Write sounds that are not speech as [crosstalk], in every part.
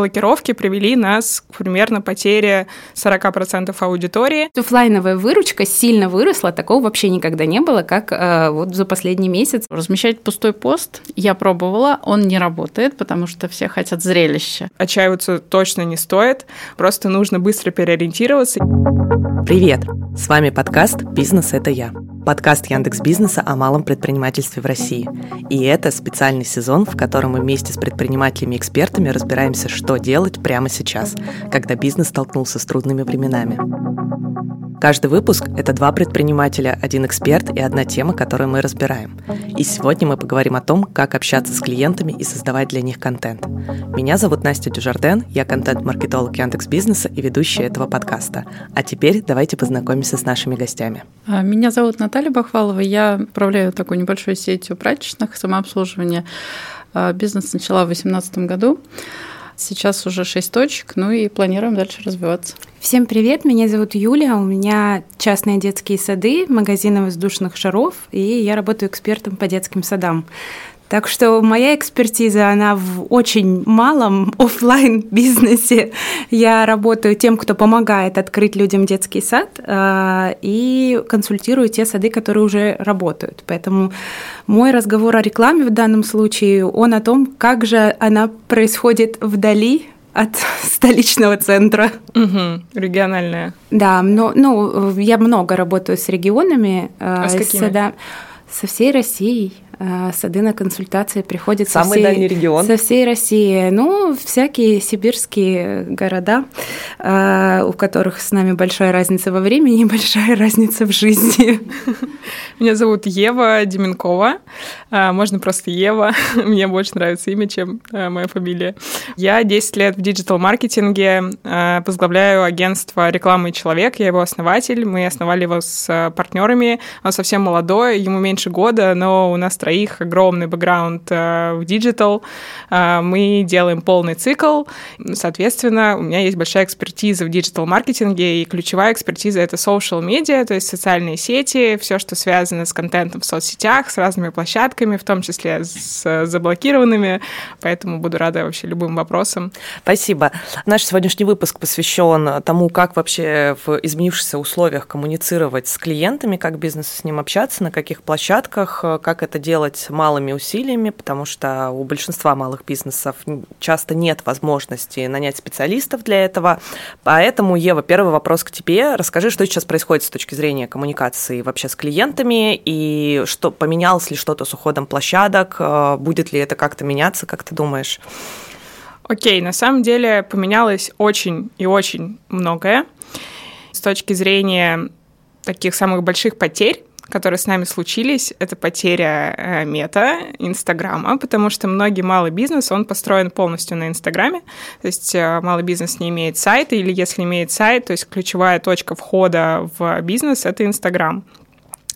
блокировки привели нас к примерно потере 40% аудитории. Оффлайновая выручка сильно выросла, такого вообще никогда не было, как э, вот за последний месяц. Размещать пустой пост я пробовала, он не работает, потому что все хотят зрелища. Отчаиваться точно не стоит, просто нужно быстро переориентироваться. Привет! С вами подкаст «Бизнес – это я». Подкаст Яндекс Бизнеса о малом предпринимательстве в России. И это специальный сезон, в котором мы вместе с предпринимателями и экспертами разбираемся, что делать прямо сейчас, когда бизнес столкнулся с трудными временами. Каждый выпуск – это два предпринимателя, один эксперт и одна тема, которую мы разбираем. И сегодня мы поговорим о том, как общаться с клиентами и создавать для них контент. Меня зовут Настя Дюжарден, я контент-маркетолог Яндекс Бизнеса и ведущая этого подкаста. А теперь давайте познакомимся с нашими гостями. А, меня зовут Наталья Бахвалова, я управляю такой небольшой сетью прачечных самообслуживания. А, бизнес начала в 2018 году. Сейчас уже 6 точек, ну и планируем дальше развиваться. Всем привет, меня зовут Юля, у меня частные детские сады, магазины воздушных шаров, и я работаю экспертом по детским садам. Так что моя экспертиза, она в очень малом [laughs] офлайн бизнесе. Я работаю тем, кто помогает открыть людям детский сад э, и консультирую те сады, которые уже работают. Поэтому мой разговор о рекламе в данном случае, он о том, как же она происходит вдали от [laughs] столичного центра. Угу, региональная. Да, но, ну, я много работаю с регионами. А с какими? С, со всей Россией. Э, сады на консультации приходят Самый со всей, дальний регион. со всей России. Ну, всякие сибирские города, э, у которых с нами большая разница во времени и большая разница в жизни. Меня зовут Ева Деменкова. Э, можно просто Ева. [laughs] Мне больше нравится имя, чем моя фамилия. Я 10 лет в digital -маркетинге, возглавляю агентство «Реклама и человек». Я его основатель. Мы основали его с партнерами. Он совсем молодой, ему меньше года, но у нас троих огромный бэкграунд э, в digital, э, мы делаем полный цикл, соответственно, у меня есть большая экспертиза в диджитал-маркетинге, и ключевая экспертиза — это social media, то есть социальные сети, все, что связано с контентом в соцсетях, с разными площадками, в том числе с заблокированными, поэтому буду рада вообще любым вопросам. Спасибо. Наш сегодняшний выпуск посвящен тому, как вообще в изменившихся условиях коммуницировать с клиентами, как бизнесу с ним общаться, на каких площадках, как это делать делать малыми усилиями, потому что у большинства малых бизнесов часто нет возможности нанять специалистов для этого. Поэтому, Ева, первый вопрос к тебе. Расскажи, что сейчас происходит с точки зрения коммуникации вообще с клиентами, и что поменялось ли что-то с уходом площадок, э, будет ли это как-то меняться, как ты думаешь? Окей, на самом деле поменялось очень и очень многое. С точки зрения таких самых больших потерь, которые с нами случились, это потеря э, мета Инстаграма, потому что многие малый бизнес, он построен полностью на Инстаграме, то есть э, малый бизнес не имеет сайта, или если имеет сайт, то есть ключевая точка входа в бизнес — это Инстаграм.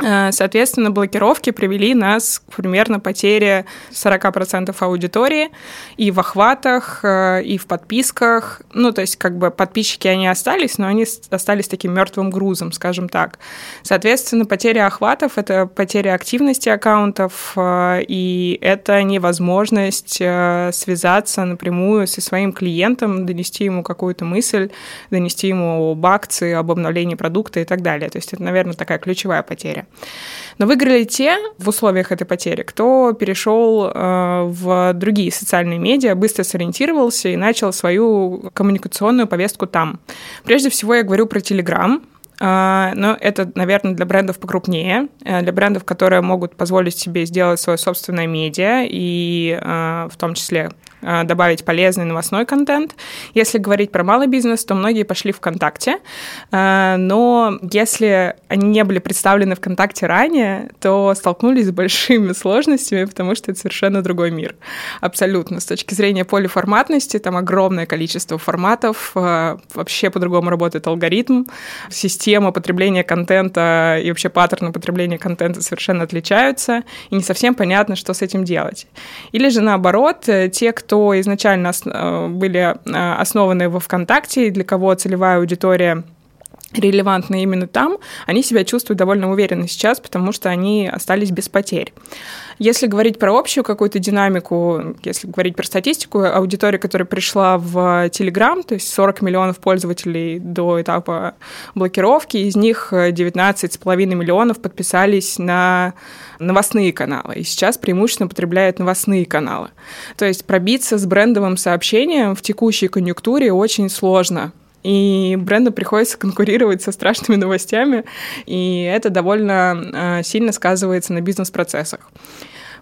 Э, соответственно, блокировки привели нас к примерно потере 40% аудитории и в охватах, э, и в подписках. Ну, то есть, как бы подписчики они остались, но они остались таким мертвым грузом, скажем так. Соответственно, потеря охватов — это потеря активности аккаунтов, э, и это невозможность связаться напрямую со своим клиентом, донести ему какую-то мысль, донести ему об акции, об обновлении продукта и так далее. То есть это, наверное, такая ключевая потеря. Но выиграли те в условиях этой потери, кто перешел э, в другие социальные медиа, быстро сориентировался и начал свою коммуникационную повестку там. Прежде всего я говорю про Telegram, э, но это, наверное, для брендов покрупнее, э, для брендов, которые могут позволить себе сделать свое собственное медиа и в том числе добавить полезный новостной контент. Если говорить про малый бизнес, то многие пошли ВКонтакте, э, но если они не были представлены ВКонтакте ранее, то столкнулись с большими [laughs] сложностями, потому что это совершенно другой мир. Абсолютно. С точки зрения полиформатности, там огромное количество форматов, э, вообще по-другому работает алгоритм, система потребления контента и вообще паттерны потребления контента совершенно отличаются, и не совсем понятно, что с этим делать. Или же наоборот, те, кто кто изначально э, были э, основаны во ВКонтакте, для кого целевая аудитория релевантны именно там, они себя чувствуют довольно уверенно сейчас, потому что они остались без потерь. Если говорить про общую какую-то динамику, если говорить про статистику, аудитория, которая пришла в Telegram, то есть 40 миллионов пользователей до этапа блокировки, из них 19,5 миллионов подписались на новостные каналы, и сейчас преимущественно потребляют новостные каналы. То есть пробиться с брендовым сообщением в текущей конъюнктуре очень сложно и бренду приходится конкурировать со страшными новостями, и это довольно э, сильно сказывается на бизнес-процессах.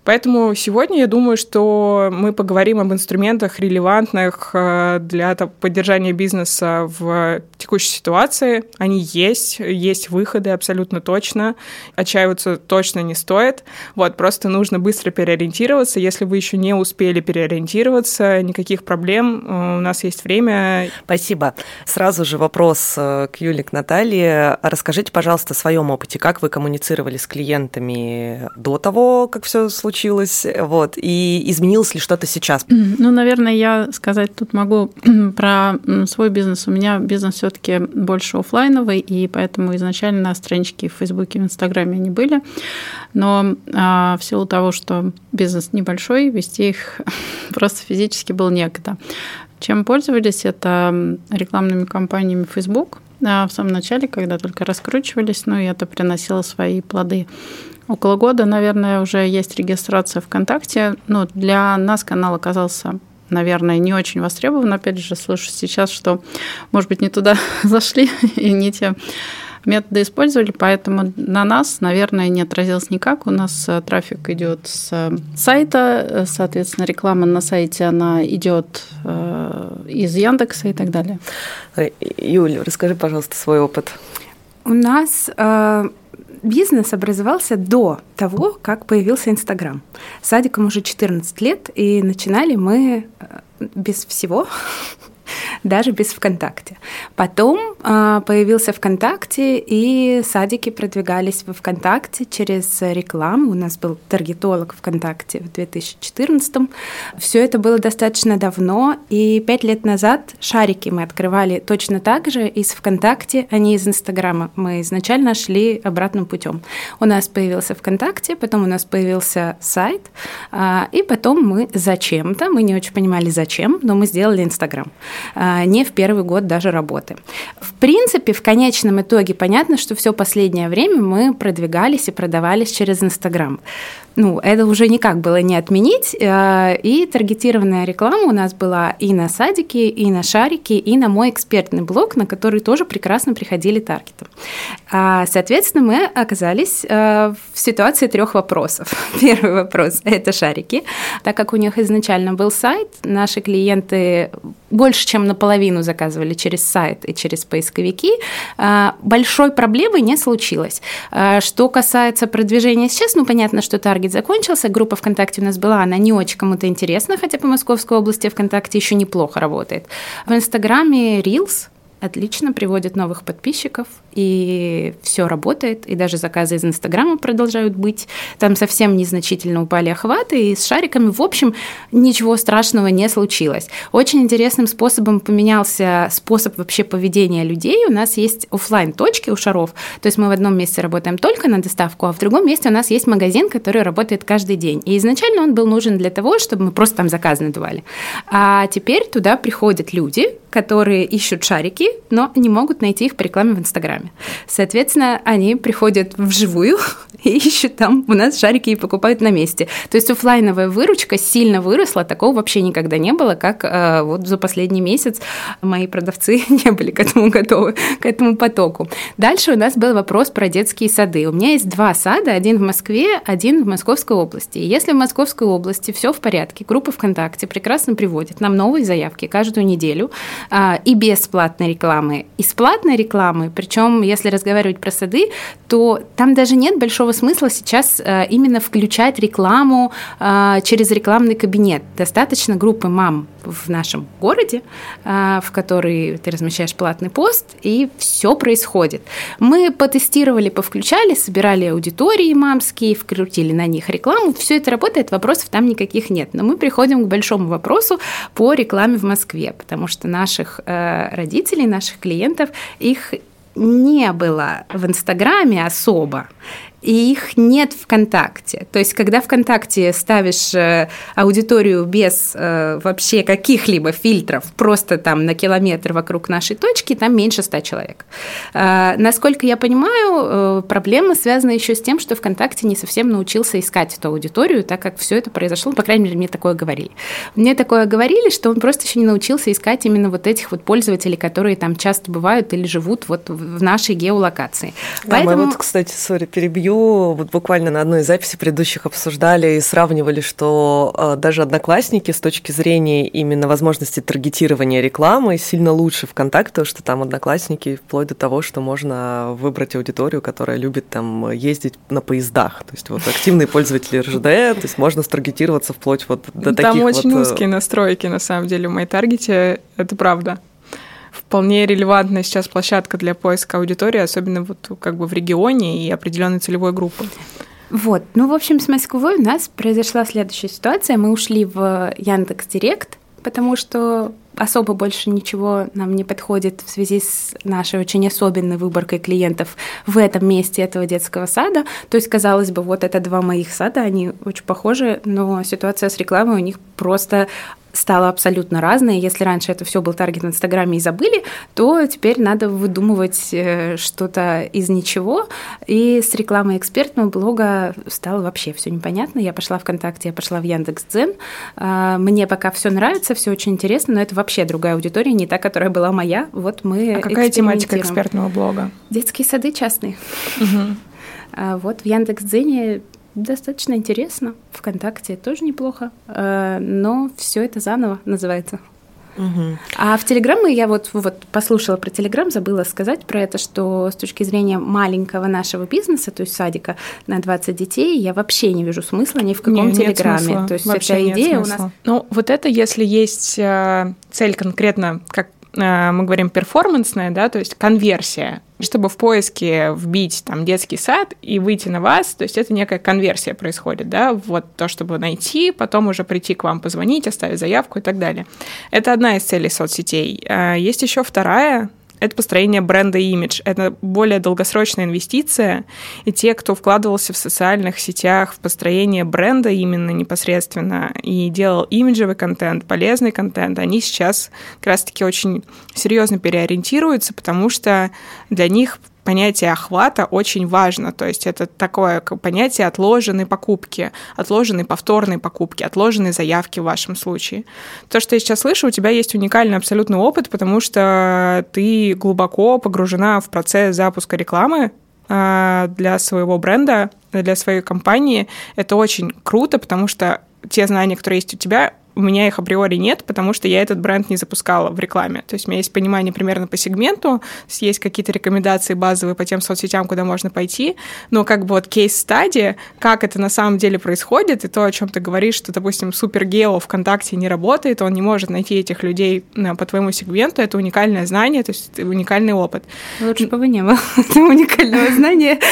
Поэтому сегодня я думаю, что мы поговорим об инструментах, релевантных э, для поддержания бизнеса в текущей ситуации. Они есть, есть выходы абсолютно точно. Отчаиваться точно не стоит. Вот, просто нужно быстро переориентироваться. Если вы еще не успели переориентироваться, никаких проблем, э, у нас есть время. Спасибо. Сразу же вопрос э, к Юле, к Наталье. Расскажите, пожалуйста, о своем опыте. Как вы коммуницировали с клиентами до того, как все случилось? Случилось, вот, и изменилось ли что-то сейчас? Ну, наверное, я сказать тут могу [clears throat] про свой бизнес. У меня бизнес все таки больше офлайновый, и поэтому изначально странички в Фейсбуке в Инстаграме они были, но а, в силу того, что бизнес небольшой, вести их [laughs] просто физически было некогда. Чем пользовались? Это рекламными кампаниями Facebook, в самом начале, когда только раскручивались, ну и это приносило свои плоды. Около года, наверное, уже есть регистрация ВКонтакте. Ну, для нас канал оказался наверное, не очень востребован. Опять же, слышу сейчас, что, может быть, не туда [laughs] зашли и не те методы использовали, поэтому на нас, наверное, не отразилось никак. У нас э, трафик идет с сайта, э, соответственно, реклама на сайте, она идет э, из Яндекса и так далее. Юля, расскажи, пожалуйста, свой опыт. У нас бизнес образовался до того, как появился Инстаграм. Садиком уже 14 лет, и начинали мы без всего даже без ВКонтакте. Потом э, появился ВКонтакте, и садики продвигались в ВКонтакте через рекламу. У нас был таргетолог ВКонтакте в 2014 -м. Все это было достаточно давно, и пять лет назад шарики мы открывали точно так же из ВКонтакте, а не из Инстаграма. Мы изначально шли обратным путем. У нас появился ВКонтакте, потом у нас появился сайт, э, и потом мы зачем-то, мы не очень понимали зачем, но мы сделали Инстаграм. А, не в первый год даже работы. В принципе, в конечном итоге понятно, что все последнее время мы продвигались и продавались через Инстаграм ну, это уже никак было не отменить. Э, и таргетированная реклама у нас была и на садике, и на шарике, и на мой экспертный блог, на который тоже прекрасно приходили таргеты. А, соответственно, мы оказались в ситуации трех вопросов. [laughs] Первый вопрос – это шарики. Так как у них изначально был сайт, наши клиенты больше, чем наполовину заказывали через сайт и через поисковики, э, большой проблемы не случилось. Что касается продвижения сейчас, ну, понятно, что таргет закончился, группа ВКонтакте у нас была, она не очень кому-то интересна, хотя по Московской области ВКонтакте еще неплохо работает. В Инстаграме Reels отлично приводит новых подписчиков, и все работает, и даже заказы из Инстаграма продолжают быть. Там совсем незначительно упали охваты, и с шариками, в общем, ничего страшного не случилось. Очень интересным способом поменялся способ вообще поведения людей. У нас есть офлайн точки у шаров, то есть мы в одном месте работаем только на доставку, а в другом месте у нас есть магазин, который работает каждый день. И изначально он был нужен для того, чтобы мы просто там заказы надували. А теперь туда приходят люди, которые ищут шарики, но не могут найти их по рекламе в Инстаграме. Соответственно, они приходят вживую [laughs] и ищут там у нас шарики и покупают на месте. То есть офлайновая выручка сильно выросла, такого вообще никогда не было, как э, вот за последний месяц мои продавцы [laughs] не были к этому готовы, к этому потоку. Дальше у нас был вопрос про детские сады. У меня есть два сада, один в Москве, один в Московской области. И если в Московской области все в порядке, группа ВКонтакте прекрасно приводит нам новые заявки каждую неделю, а, и бесплатной рекламы, и с платной рекламы. Причем, если разговаривать про сады, то там даже нет большого смысла сейчас а, именно включать рекламу а, через рекламный кабинет. Достаточно группы мам в нашем городе, в которой ты размещаешь платный пост, и все происходит. Мы потестировали, повключали, собирали аудитории мамские, вкрутили на них рекламу. Все это работает, вопросов там никаких нет. Но мы приходим к большому вопросу по рекламе в Москве, потому что наших э, родителей, наших клиентов, их не было в Инстаграме особо и их нет ВКонтакте. То есть, когда ВКонтакте ставишь э, аудиторию без э, вообще каких-либо фильтров, просто там на километр вокруг нашей точки, там меньше ста человек. Э, насколько я понимаю, проблема связана еще с тем, что ВКонтакте не совсем научился искать эту аудиторию, так как все это произошло, по крайней мере, мне такое говорили. Мне такое говорили, что он просто еще не научился искать именно вот этих вот пользователей, которые там часто бывают или живут вот в нашей геолокации. Да, Поэтому... мы вот, кстати, сори, перебью интервью вот буквально на одной из записей предыдущих обсуждали и сравнивали, что э, даже одноклассники с точки зрения именно возможности таргетирования рекламы сильно лучше ВКонтакте, потому что там одноклассники вплоть до того, что можно выбрать аудиторию, которая любит там ездить на поездах. То есть вот активные пользователи РЖД, то есть можно старгетироваться вплоть вот до там таких Там очень вот... Э, узкие настройки, на самом деле, в моей таргете, это правда вполне релевантная сейчас площадка для поиска аудитории, особенно вот как бы в регионе и определенной целевой группы. Вот, ну, в общем, с Москвой у нас произошла следующая ситуация. Мы ушли в Яндекс Директ, потому что особо больше ничего нам не подходит в связи с нашей очень особенной выборкой клиентов в этом месте этого детского сада. То есть, казалось бы, вот это два моих сада, они очень похожи, но ситуация с рекламой у них просто стало абсолютно разное. Если раньше это все был таргет в Инстаграме и забыли, то теперь надо выдумывать э, что-то из ничего. И с рекламой экспертного блога стало вообще все непонятно. Я пошла ВКонтакте, я пошла в Яндекс.Дзен. А, мне пока все нравится, все очень интересно, но это вообще другая аудитория, не та, которая была моя. Вот мы А какая тематика экспертного блога? Детские сады частные. Угу. Вот в Яндекс.Дзене достаточно интересно. Вконтакте тоже неплохо, э, но все это заново называется. Угу. А в Телеграм я вот, вот послушала про Телеграм, забыла сказать про это, что с точки зрения маленького нашего бизнеса, то есть садика на 20 детей, я вообще не вижу смысла ни в каком не, Телеграме. То есть вообще эта идея у нас. Ну, вот это если есть э, цель конкретно, как мы говорим, перформансная, да, то есть конверсия чтобы в поиске вбить там детский сад и выйти на вас, то есть это некая конверсия происходит, да, вот то, чтобы найти, потом уже прийти к вам, позвонить, оставить заявку и так далее. Это одна из целей соцсетей. А, есть еще вторая, это построение бренда и имидж. Это более долгосрочная инвестиция, и те, кто вкладывался в социальных сетях в построение бренда именно непосредственно и делал имиджевый контент, полезный контент, они сейчас как раз-таки очень серьезно переориентируются, потому что для них понятие охвата очень важно. То есть это такое понятие отложенной покупки, отложенной повторной покупки, отложенной заявки в вашем случае. То, что я сейчас слышу, у тебя есть уникальный абсолютный опыт, потому что ты глубоко погружена в процесс запуска рекламы а, для своего бренда, для своей компании. Это очень круто, потому что те знания, которые есть у тебя, у меня их априори нет, потому что я этот бренд не запускала в рекламе. То есть у меня есть понимание примерно по сегменту, есть какие-то рекомендации базовые по тем соцсетям, куда можно пойти, но как бы вот кейс-стадия, как это на самом деле происходит, и то, о чем ты говоришь, что, допустим, супергео ВКонтакте не работает, он не может найти этих людей э, по твоему сегменту, это уникальное знание, то есть уникальный опыт. Лучше бы не было [laughs] уникального знания. [laughs]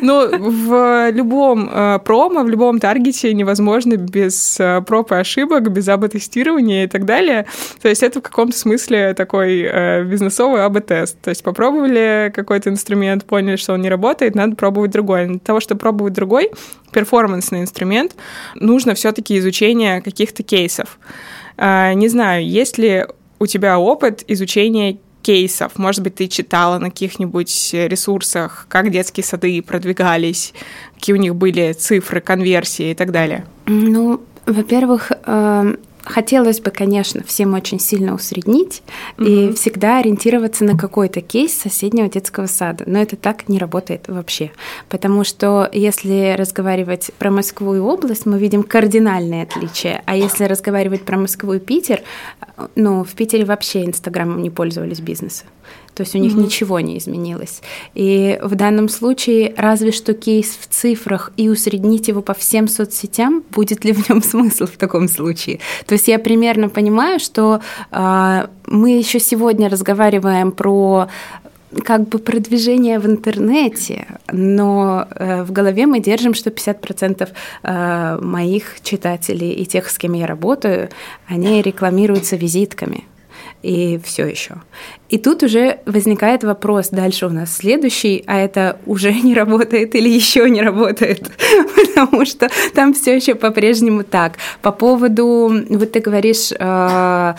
Ну, в любом э, промо, в любом таргете невозможно без э, проб и ошибок, без АБ-тестирования и так далее. То есть это в каком-то смысле такой э, бизнесовый АБ-тест. То есть попробовали какой-то инструмент, поняли, что он не работает, надо пробовать другой. Для того, чтобы пробовать другой, перформансный инструмент, нужно все-таки изучение каких-то кейсов. Э, не знаю, есть ли у тебя опыт изучения кейсов? Может быть, ты читала на каких-нибудь ресурсах, как детские сады продвигались, какие у них были цифры, конверсии и так далее? Ну, во-первых, эм, хотелось бы, конечно, всем очень сильно усреднить mm-hmm. и всегда ориентироваться на какой-то кейс соседнего детского сада. Но это так не работает вообще. Потому что если разговаривать про Москву и область, мы видим кардинальные отличия. А если разговаривать про Москву и Питер, ну, в Питере вообще Инстаграмом не пользовались бизнесы. То есть у них mm-hmm. ничего не изменилось. И в данном случае разве что кейс в цифрах и усреднить его по всем соцсетям, будет ли в нем [laughs] смысл в таком случае? То есть я примерно понимаю, что э, мы еще сегодня разговариваем про как бы продвижение в интернете, но э, в голове мы держим, что 50% э, моих читателей и тех, с кем я работаю, они рекламируются визитками. И все еще. И тут уже возникает вопрос дальше у нас следующий, а это уже не работает или еще не работает, [laughs] потому что там все еще по-прежнему так. По поводу, вот ты говоришь, э,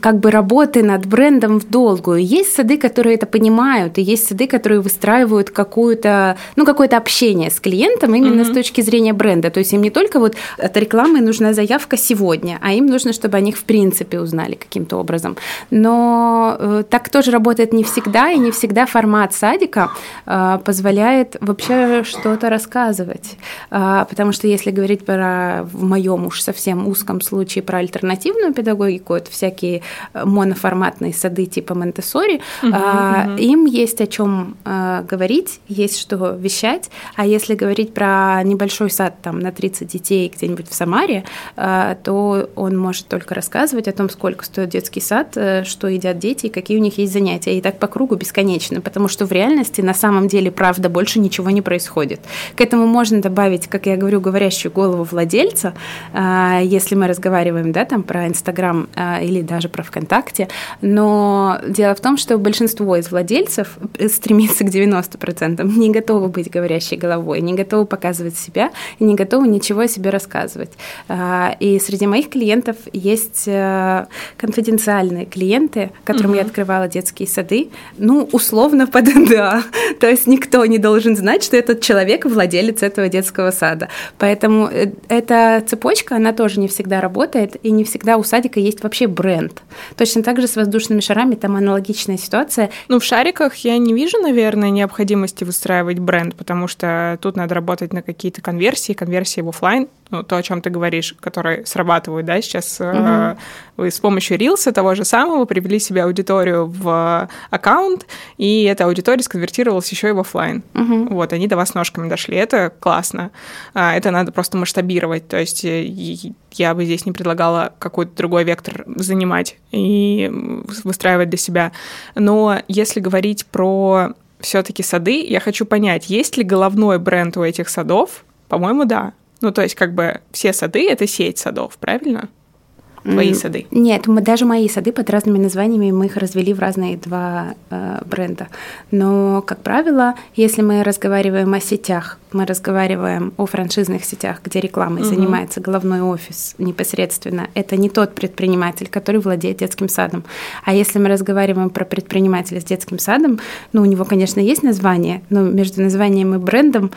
как бы работы над брендом в долгую. Есть сады, которые это понимают, и есть сады, которые выстраивают какую-то, ну, какое-то общение с клиентом именно mm-hmm. с точки зрения бренда. То есть им не только вот от рекламы нужна заявка сегодня, а им нужно, чтобы о них в принципе узнали каким-то образом. Но э, так тоже работает не всегда, и не всегда формат садика э, позволяет вообще что-то рассказывать. Э, потому что если говорить про, в моем уж совсем узком случае про альтернативную педагогику, это всякие моноформатные сады типа Монтессори, угу, а, угу. им есть о чем а, говорить, есть что вещать. А если говорить про небольшой сад там на 30 детей где-нибудь в Самаре, а, то он может только рассказывать о том, сколько стоит детский сад, э, что едят дети, какие у них есть занятия. И так по кругу бесконечно, потому что в реальности на самом деле, правда, больше ничего не происходит. К этому можно добавить, как я говорю, говорящую голову владельца, а, если мы разговариваем, да, там про Инстаграм или даже про ВКонтакте, но дело в том, что большинство из владельцев стремится к 90%, не готовы быть говорящей головой, не готовы показывать себя и не готовы ничего о себе рассказывать. А, и среди моих клиентов есть э, конфиденциальные клиенты, которым угу. я открывала детские сады, ну, условно [laughs] под НДА. То есть никто не должен знать, что этот человек владелец этого детского сада. Поэтому э, эта цепочка, она тоже не всегда работает, и не всегда у садика есть вообще бренд. Точно так же с воздушными шарами там аналогичная ситуация. Ну, в шариках я не вижу, наверное, необходимости выстраивать бренд, потому что тут надо работать на какие-то конверсии, конверсии в офлайн, ну, то, о чем ты говоришь, которые срабатывают, да, сейчас угу. э, вы с помощью Рилса того же самого привели себе аудиторию в аккаунт, и эта аудитория сконвертировалась еще и в офлайн. Угу. Вот, они до вас ножками дошли, это классно. А, это надо просто масштабировать, то есть э, я бы здесь не предлагала какой-то другой вектор занимать и выстраивать для себя. Но если говорить про все-таки сады, я хочу понять, есть ли головной бренд у этих садов? По-моему, да. Ну, то есть, как бы все сады это сеть садов, правильно? Твои сады? Нет, мы, даже мои сады под разными названиями, мы их развели в разные два э, бренда. Но, как правило, если мы разговариваем о сетях, мы разговариваем о франшизных сетях, где рекламой угу. занимается головной офис непосредственно, это не тот предприниматель, который владеет детским садом. А если мы разговариваем про предпринимателя с детским садом, ну, у него, конечно, есть название, но между названием и брендом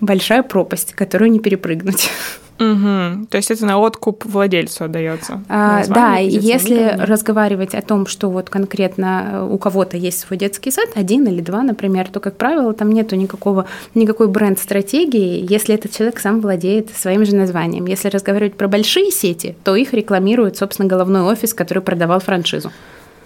большая пропасть, которую не перепрыгнуть. [laughs] Угу. То есть это на откуп владельцу отдается. А, да, если разговаривать о том, что вот конкретно у кого-то есть свой детский сад, один или два, например, то, как правило, там нету никакого, никакой бренд-стратегии, если этот человек сам владеет своим же названием. Если разговаривать про большие сети, то их рекламирует, собственно, головной офис, который продавал франшизу.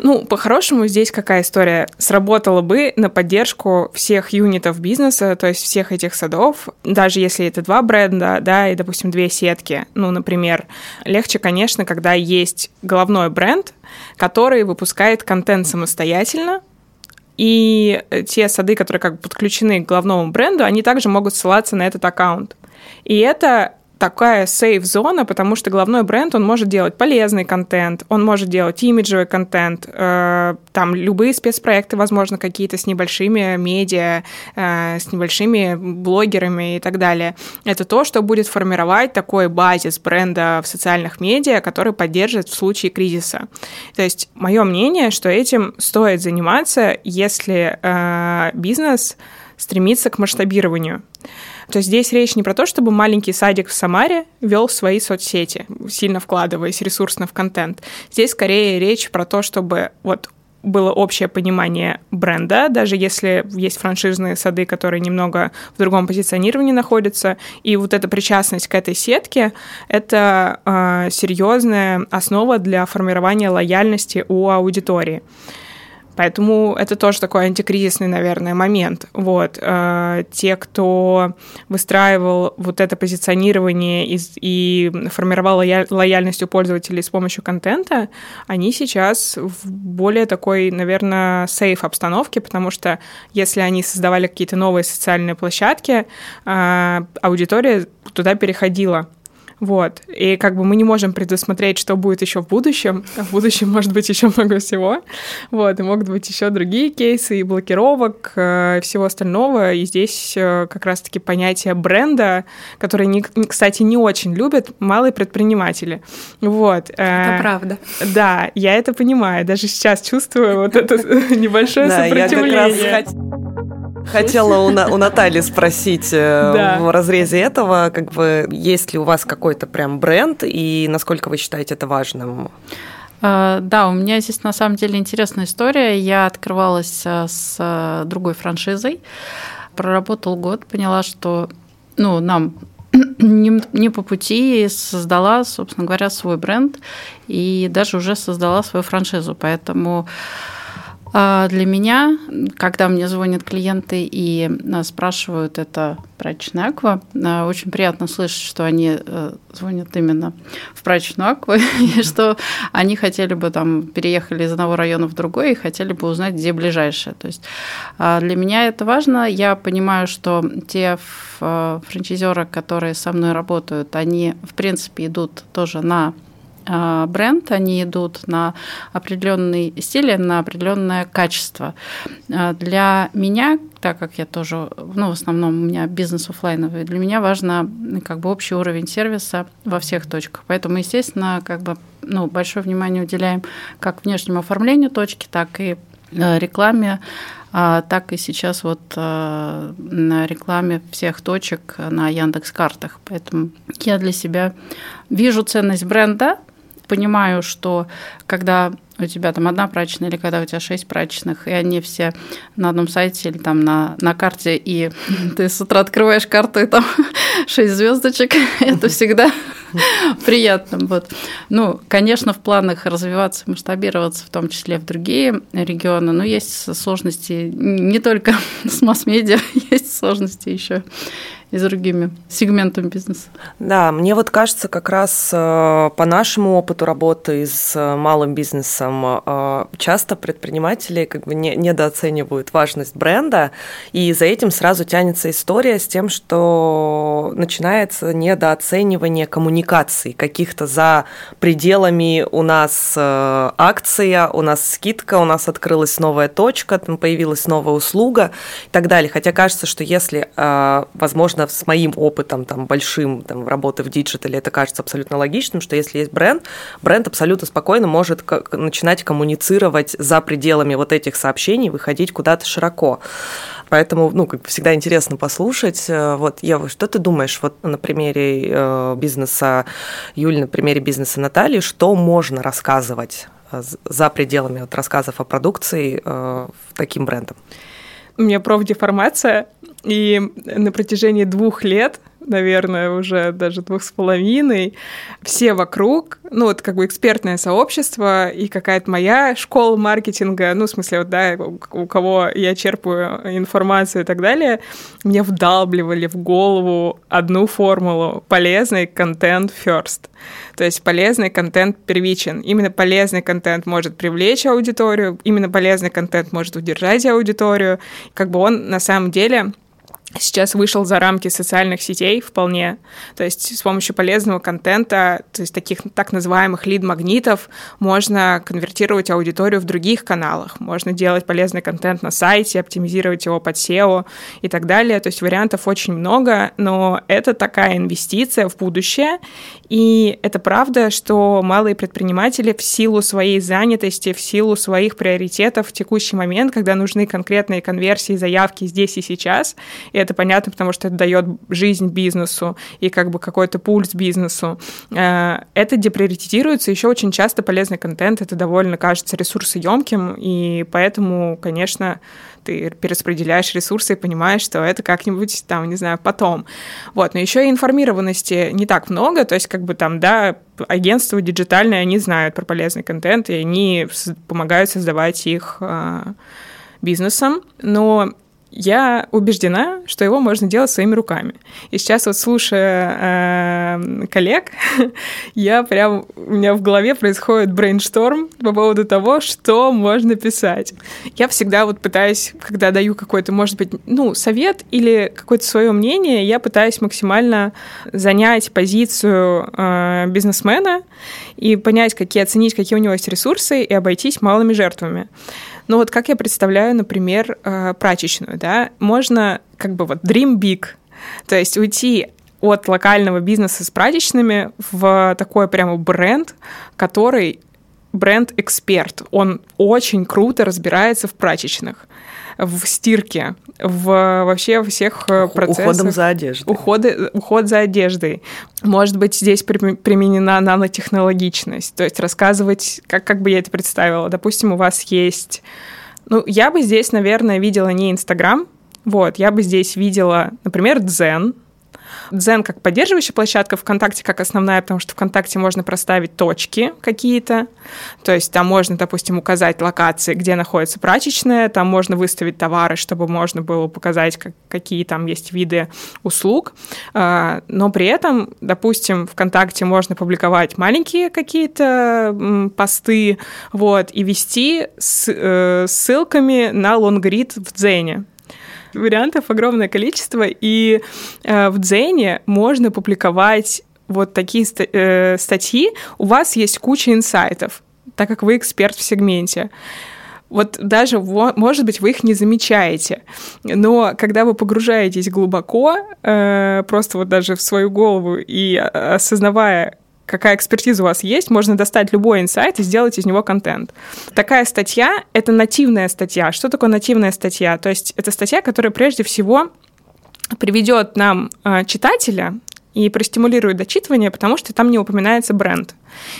Ну, по-хорошему, здесь какая история? Сработала бы на поддержку всех юнитов бизнеса, то есть всех этих садов, даже если это два бренда, да, и, допустим, две сетки. Ну, например, легче, конечно, когда есть головной бренд, который выпускает контент самостоятельно, и те сады, которые как бы подключены к главному бренду, они также могут ссылаться на этот аккаунт. И это такая сейф-зона, потому что головной бренд, он может делать полезный контент, он может делать имиджевый контент, э, там любые спецпроекты, возможно, какие-то с небольшими медиа, э, с небольшими блогерами и так далее. Это то, что будет формировать такой базис бренда в социальных медиа, который поддержит в случае кризиса. То есть мое мнение, что этим стоит заниматься, если э, бизнес стремится к масштабированию. То здесь речь не про то, чтобы маленький садик в Самаре вел свои соцсети, сильно вкладываясь ресурсно в контент. Здесь скорее речь про то, чтобы вот было общее понимание бренда, даже если есть франшизные сады, которые немного в другом позиционировании находятся, и вот эта причастность к этой сетке — это э, серьезная основа для формирования лояльности у аудитории. Поэтому это тоже такой антикризисный, наверное, момент. Вот. Э, те, кто выстраивал вот это позиционирование и, и формировал лояльность у пользователей с помощью контента, они сейчас в более такой, наверное, сейф обстановке, потому что если они создавали какие-то новые социальные площадки, э, аудитория туда переходила Вот. И как бы мы не можем предусмотреть, что будет еще в будущем. А в будущем может быть еще много всего. Вот. И могут быть еще другие кейсы и блокировок, э, и всего остального. И здесь э, как раз-таки понятие бренда, которое, не, кстати, не очень любят малые предприниматели. Вот. Это правда. Да, я это понимаю. Даже сейчас чувствую вот это [laughs] небольшое сопротивление. Хотела у, у Натальи спросить э, да. в разрезе этого, как бы, есть ли у вас какой-то прям бренд и насколько вы считаете это важным? А, да, у меня здесь на самом деле интересная история. Я открывалась э, с э, другой франшизой, проработал год, поняла, что ну, нам [clears throat] не, не по пути, создала, собственно говоря, свой бренд и даже уже создала свою франшизу. Поэтому для меня, когда мне звонят клиенты и а, спрашивают это прачечная аква, а, очень приятно слышать, что они э, звонят именно в прачечную акву, [laughs] и что они хотели бы там переехали из одного района в другой и хотели бы узнать, где ближайшее. То есть для меня это важно. Я понимаю, что те франчайзеры, которые со мной работают, они, в принципе, идут тоже на а, бренд, они идут на определенный стиль, на определенное качество. А, для меня, так как я тоже, ну, в основном у меня бизнес офлайновый, для меня важно как бы общий уровень сервиса во всех точках. Поэтому, естественно, как бы ну, большое внимание уделяем как внешнему оформлению точки, так и э, рекламе, а, так и сейчас вот э, на рекламе всех точек на Яндекс картах. Поэтому я для себя вижу ценность бренда, понимаю, что когда у тебя там одна прачечная или когда у тебя шесть прачечных, и они все на одном сайте или там на, на карте, и [laughs] ты с утра открываешь карту, и там [laughs] шесть звездочек, [laughs] это всегда приятно. Вот. Ну, конечно, в планах развиваться, масштабироваться, в том числе в другие регионы, но есть сложности не только с масс-медиа, есть сложности еще и с другими сегментами бизнеса. Да, мне вот кажется, как раз э, по нашему опыту работы с э, малым бизнесом э, часто предприниматели как бы не, недооценивают важность бренда, и за этим сразу тянется история с тем, что начинается недооценивание коммуникаций каких-то за пределами у нас акция, у нас скидка, у нас открылась новая точка, там появилась новая услуга и так далее. Хотя кажется, что если, возможно, возможно, с моим опытом там, большим там, работы в digital е это кажется абсолютно логичным, что если есть бренд, бренд абсолютно спокойно может начинать коммуницировать за пределами вот этих сообщений, выходить куда-то широко. Поэтому, ну, как всегда интересно послушать. Э, вот, Ева, что ты думаешь вот на примере э, бизнеса Юли, на примере бизнеса Натальи, что можно рассказывать э, за пределами вот рассказов о продукции таким брендом? У меня профдеформация, и на протяжении двух лет наверное, уже даже двух с половиной, все вокруг, ну, вот как бы экспертное сообщество и какая-то моя школа маркетинга, ну, в смысле, вот, да, у кого я черпаю информацию и так далее, мне вдалбливали в голову одну формулу полезный контент first. То есть полезный контент первичен. Именно полезный контент может привлечь аудиторию, именно полезный контент может удержать аудиторию. Как бы он на самом деле сейчас вышел за рамки социальных сетей вполне. То есть с помощью полезного контента, то есть таких так называемых лид-магнитов, можно конвертировать аудиторию в других каналах. Можно делать полезный контент на сайте, оптимизировать его под SEO и так далее. То есть вариантов очень много, но это такая инвестиция в будущее. И это правда, что малые предприниматели в силу своей занятости, в силу своих приоритетов в текущий момент, когда нужны конкретные конверсии, заявки здесь и сейчас, это понятно, потому что это дает жизнь бизнесу и как бы какой-то пульс бизнесу. Э, это деприоритизируется, еще очень часто полезный контент, это довольно кажется ресурсоемким, и поэтому, конечно, ты перераспределяешь ресурсы и понимаешь, что это как-нибудь там, не знаю, потом. Вот, но еще и информированности не так много, то есть как бы там, да, агентства диджитальные, они знают про полезный контент, и они помогают создавать их э, бизнесом, но я убеждена, что его можно делать своими руками. И сейчас вот слушая э, коллег, [laughs] я прям у меня в голове происходит brainstorm по поводу того, что можно писать. Я всегда вот пытаюсь, когда даю какой-то, может быть, ну совет или какое-то свое мнение, я пытаюсь максимально занять позицию э, бизнесмена и понять, какие оценить, какие у него есть ресурсы и обойтись малыми жертвами. Ну вот как я представляю, например, э, прачечную, да, можно как бы вот dream big, то есть уйти от локального бизнеса с прачечными в такой прямо бренд, который бренд-эксперт. Он очень круто разбирается в прачечных в стирке, в вообще всех э, процессах. Уходом за одеждой. Уходы, уход за одеждой. Может быть, здесь применена нанотехнологичность, то есть рассказывать, как, как бы я это представила. Допустим, у вас есть... Ну, я бы здесь, наверное, видела не Инстаграм, вот, я бы здесь видела, например, Дзен, Дзен как поддерживающая площадка, ВКонтакте как основная, потому что ВКонтакте можно проставить точки какие-то. То есть там можно, допустим, указать локации, где находится прачечная, там можно выставить товары, чтобы можно было показать, как, какие там есть виды услуг. А, но при этом, допустим, ВКонтакте можно публиковать маленькие какие-то посты, вот, и вести с э, ссылками на лонгрид в Дзене. Вариантов огромное количество, и э, в Дзене можно публиковать вот такие э, статьи. У вас есть куча инсайтов, так как вы эксперт в сегменте. Вот даже, может быть, вы их не замечаете, но когда вы погружаетесь глубоко, э, просто вот даже в свою голову и осознавая, какая экспертиза у вас есть, можно достать любой инсайт и сделать из него контент. Такая статья — это нативная статья. Что такое нативная статья? То есть это статья, которая прежде всего приведет нам э, читателя и простимулирует дочитывание, потому что там не упоминается бренд.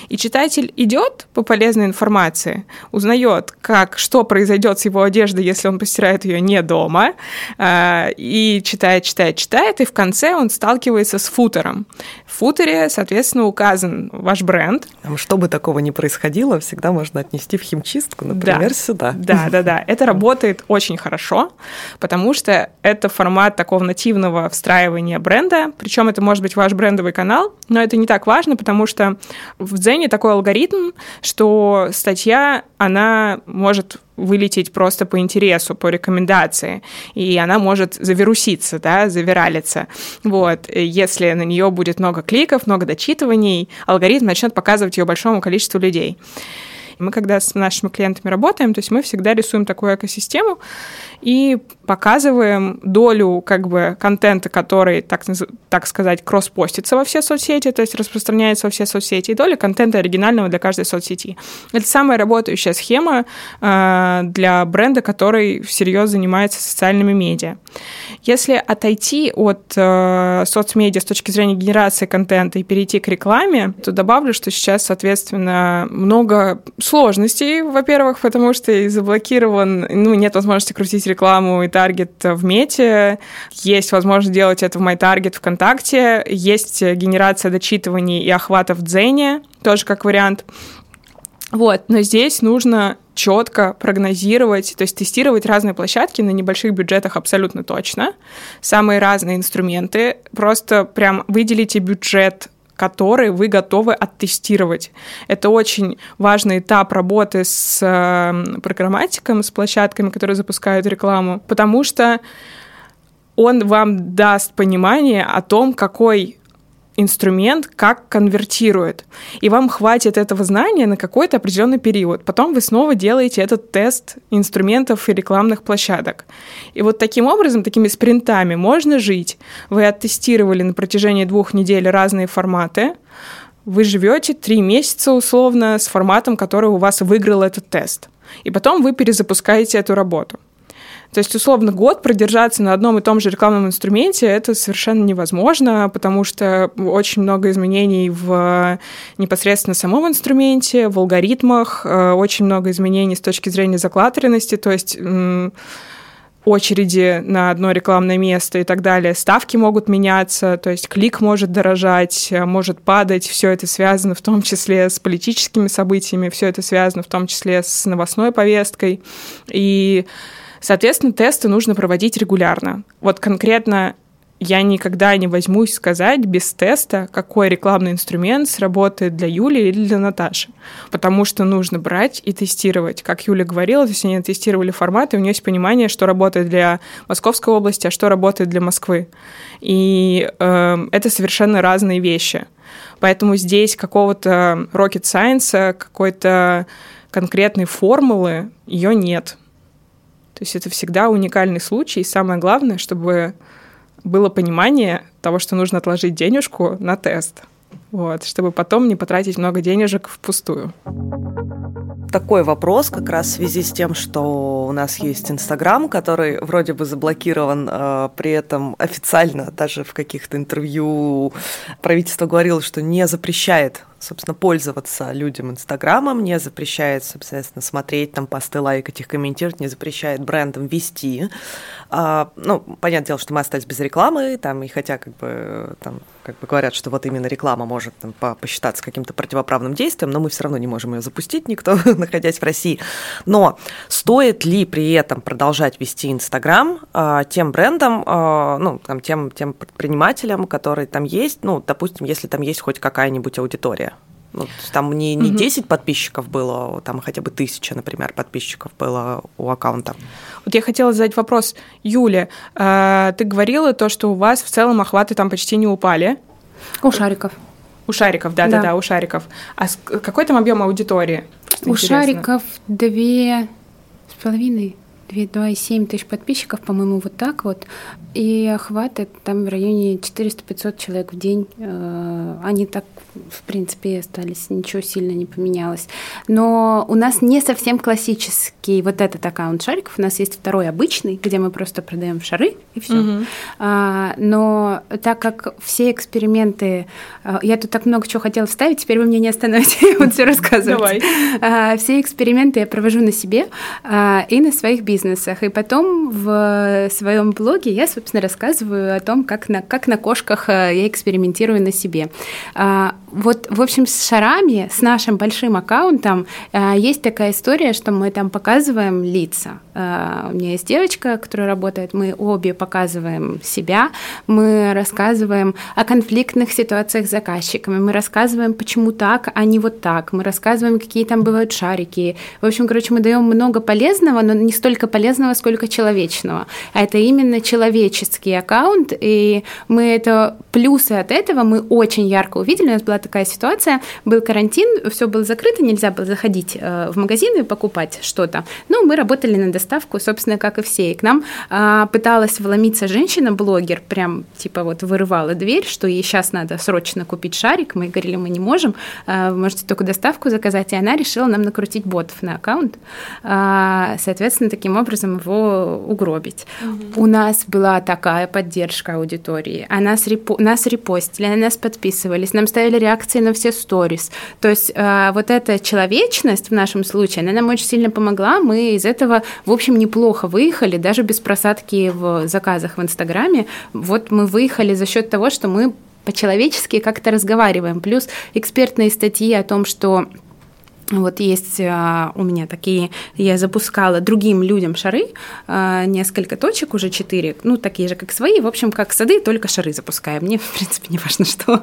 И читатель идет по полезной информации, узнает, как, что произойдет с его одеждой, если он постирает ее не дома, а, и читает, читает, читает, и в конце он сталкивается с футером. В футере, соответственно, указан ваш бренд. Что бы такого ни происходило, всегда можно отнести в химчистку, например, да. сюда. Да, да, да. Это работает очень хорошо, потому что это формат такого нативного встраивания бренда, причем это может быть ваш брендовый канал, но это не так важно, потому что в Дзене такой алгоритм, что статья, она может вылететь просто по интересу, по рекомендации, и она может завируситься, да, завиралиться. Вот. Если на нее будет много кликов, много дочитываний, алгоритм начнет показывать ее большому количеству людей. Мы когда с нашими клиентами работаем, то есть мы всегда рисуем такую экосистему и показываем долю как бы контента, который, так, так сказать, кросс-постится во все соцсети, то есть распространяется во все соцсети, и долю контента оригинального для каждой соцсети. Это самая работающая схема э, для бренда, который всерьез занимается социальными медиа. Если отойти от э, соцмедиа с точки зрения генерации контента и перейти к рекламе, то добавлю, что сейчас, соответственно, много сложностей, во-первых, потому что заблокирован, ну, нет возможности крутить рекламу и таргет в мете, есть возможность делать это в MyTarget ВКонтакте, есть генерация дочитываний и охвата в Дзене, тоже как вариант. Вот, но здесь нужно четко прогнозировать, то есть тестировать разные площадки на небольших бюджетах абсолютно точно, самые разные инструменты, просто прям выделите бюджет который вы готовы оттестировать. Это очень важный этап работы с эм, программатиком, с площадками, которые запускают рекламу, потому что он вам даст понимание о том, какой инструмент как конвертирует. И вам хватит этого знания на какой-то определенный период. Потом вы снова делаете этот тест инструментов и рекламных площадок. И вот таким образом, такими спринтами можно жить. Вы оттестировали на протяжении двух недель разные форматы, вы живете три месяца условно с форматом, который у вас выиграл этот тест. И потом вы перезапускаете эту работу. То есть, условно, год продержаться на одном и том же рекламном инструменте это совершенно невозможно, потому что очень много изменений в непосредственно самом инструменте, в алгоритмах, э, очень много изменений с точки зрения заклатеренности, то есть очереди на одно рекламное место и так далее. Ставки могут меняться, то есть клик может дорожать, э, может падать. Все это связано в том числе с политическими событиями, все это связано в том числе с новостной повесткой. И Соответственно, тесты нужно проводить регулярно. Вот конкретно я никогда не возьмусь сказать без теста, какой рекламный инструмент сработает для Юли или для Наташи. Потому что нужно брать и тестировать. Как Юля говорила, то есть они тестировали форматы, у нее есть понимание, что работает для Московской области, а что работает для Москвы. И э, это совершенно разные вещи. Поэтому здесь какого-то rocket science, какой-то конкретной формулы ее нет. То есть это всегда уникальный случай. И самое главное, чтобы было понимание того, что нужно отложить денежку на тест, вот, чтобы потом не потратить много денежек впустую. Такой вопрос как раз в связи с тем, что у нас есть Инстаграм, который вроде бы заблокирован, э, при этом официально даже в каких-то интервью правительство говорило, что не запрещает собственно, пользоваться людям Инстаграмом, не запрещает, соответственно, смотреть там посты, лайкать их, комментировать, не запрещает брендам вести. А, ну, понятное дело, что мы остались без рекламы, там, и хотя, как бы, там, как бы говорят, что вот именно реклама может там, посчитаться каким-то противоправным действием, но мы все равно не можем ее запустить, никто, [laughs] находясь в России. Но стоит ли при этом продолжать вести Инстаграм а, тем брендам, а, ну, там, тем, тем предпринимателям, которые там есть, ну, допустим, если там есть хоть какая-нибудь аудитория? Ну, там не, не 10 подписчиков было, там хотя бы тысяча, например, подписчиков было у аккаунта. Вот я хотела задать вопрос. Юля, э, ты говорила то, что у вас в целом охваты там почти не упали. У шариков. У шариков, да, да, да, да у шариков. А какой там объем аудитории? Просто у интересно. шариков две с половиной 2,7 тысяч подписчиков, по-моему, вот так вот. И охват это там в районе 400-500 человек в день. Э, они так, в принципе, остались, ничего сильно не поменялось. Но у нас не совсем классический вот этот аккаунт шариков. У нас есть второй обычный, где мы просто продаем шары и все. Угу. А, но так как все эксперименты... Э, я тут так много чего хотела вставить, теперь вы меня не остановите, [laughs] я вот все рассказывать. Давай. А, все эксперименты я провожу на себе а, и на своих бизнесах бизнесах. И потом в своем блоге я, собственно, рассказываю о том, как на, как на кошках э, я экспериментирую на себе. А, вот, в общем, с шарами, с нашим большим аккаунтом э, есть такая история, что мы там показываем лица. Э, у меня есть девочка, которая работает, мы обе показываем себя, мы рассказываем о конфликтных ситуациях с заказчиками, мы рассказываем, почему так, а не вот так, мы рассказываем, какие там бывают шарики. В общем, короче, мы даем много полезного, но не столько полезного, сколько человечного. А это именно человеческий аккаунт, и мы это плюсы от этого мы очень ярко увидели. У нас была такая ситуация, был карантин, все было закрыто, нельзя было заходить э, в магазины и покупать что-то. Но мы работали на доставку, собственно, как и все. И к нам а, пыталась вломиться женщина-блогер, прям типа вот вырывала дверь, что ей сейчас надо срочно купить шарик. Мы говорили, мы не можем, а, вы можете только доставку заказать. И она решила нам накрутить ботов на аккаунт. А, соответственно, таким образом его угробить. Угу. У нас была такая поддержка аудитории. А нас, репо нас репостили, на нас подписывались, нам ставили реакции на все сторис. То есть э, вот эта человечность в нашем случае, она нам очень сильно помогла. Мы из этого, в общем, неплохо выехали, даже без просадки в заказах в Инстаграме. Вот мы выехали за счет того, что мы по-человечески как-то разговариваем. Плюс экспертные статьи о том, что вот есть а, у меня такие, я запускала другим людям шары, а, несколько точек, уже четыре, ну, такие же, как свои, в общем, как сады, только шары запускаем. Мне, [laughs] в принципе, не важно, что.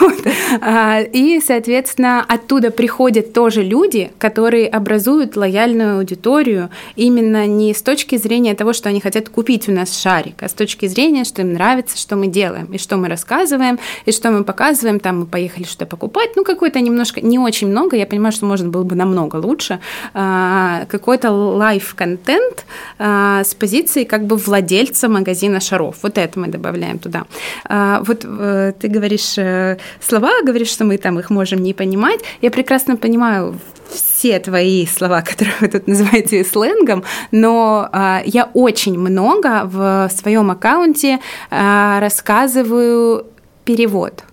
Вот. А, и, соответственно, оттуда приходят тоже люди, которые образуют лояльную аудиторию именно не с точки зрения того, что они хотят купить у нас шарик, а с точки зрения, что им нравится, что мы делаем, и что мы рассказываем, и что мы показываем, там мы поехали что-то покупать, ну, какое-то немножко, не очень много, я понимаю, что можно можно было бы намного лучше, а, какой-то live-контент а, с позиции как бы владельца магазина шаров. Вот это мы добавляем туда. А, вот э, ты говоришь э, слова, говоришь, что мы там их можем не понимать. Я прекрасно понимаю все твои слова, [laughs] которые вы тут называете сленгом, но э, я очень много в своем аккаунте э, рассказываю перевод.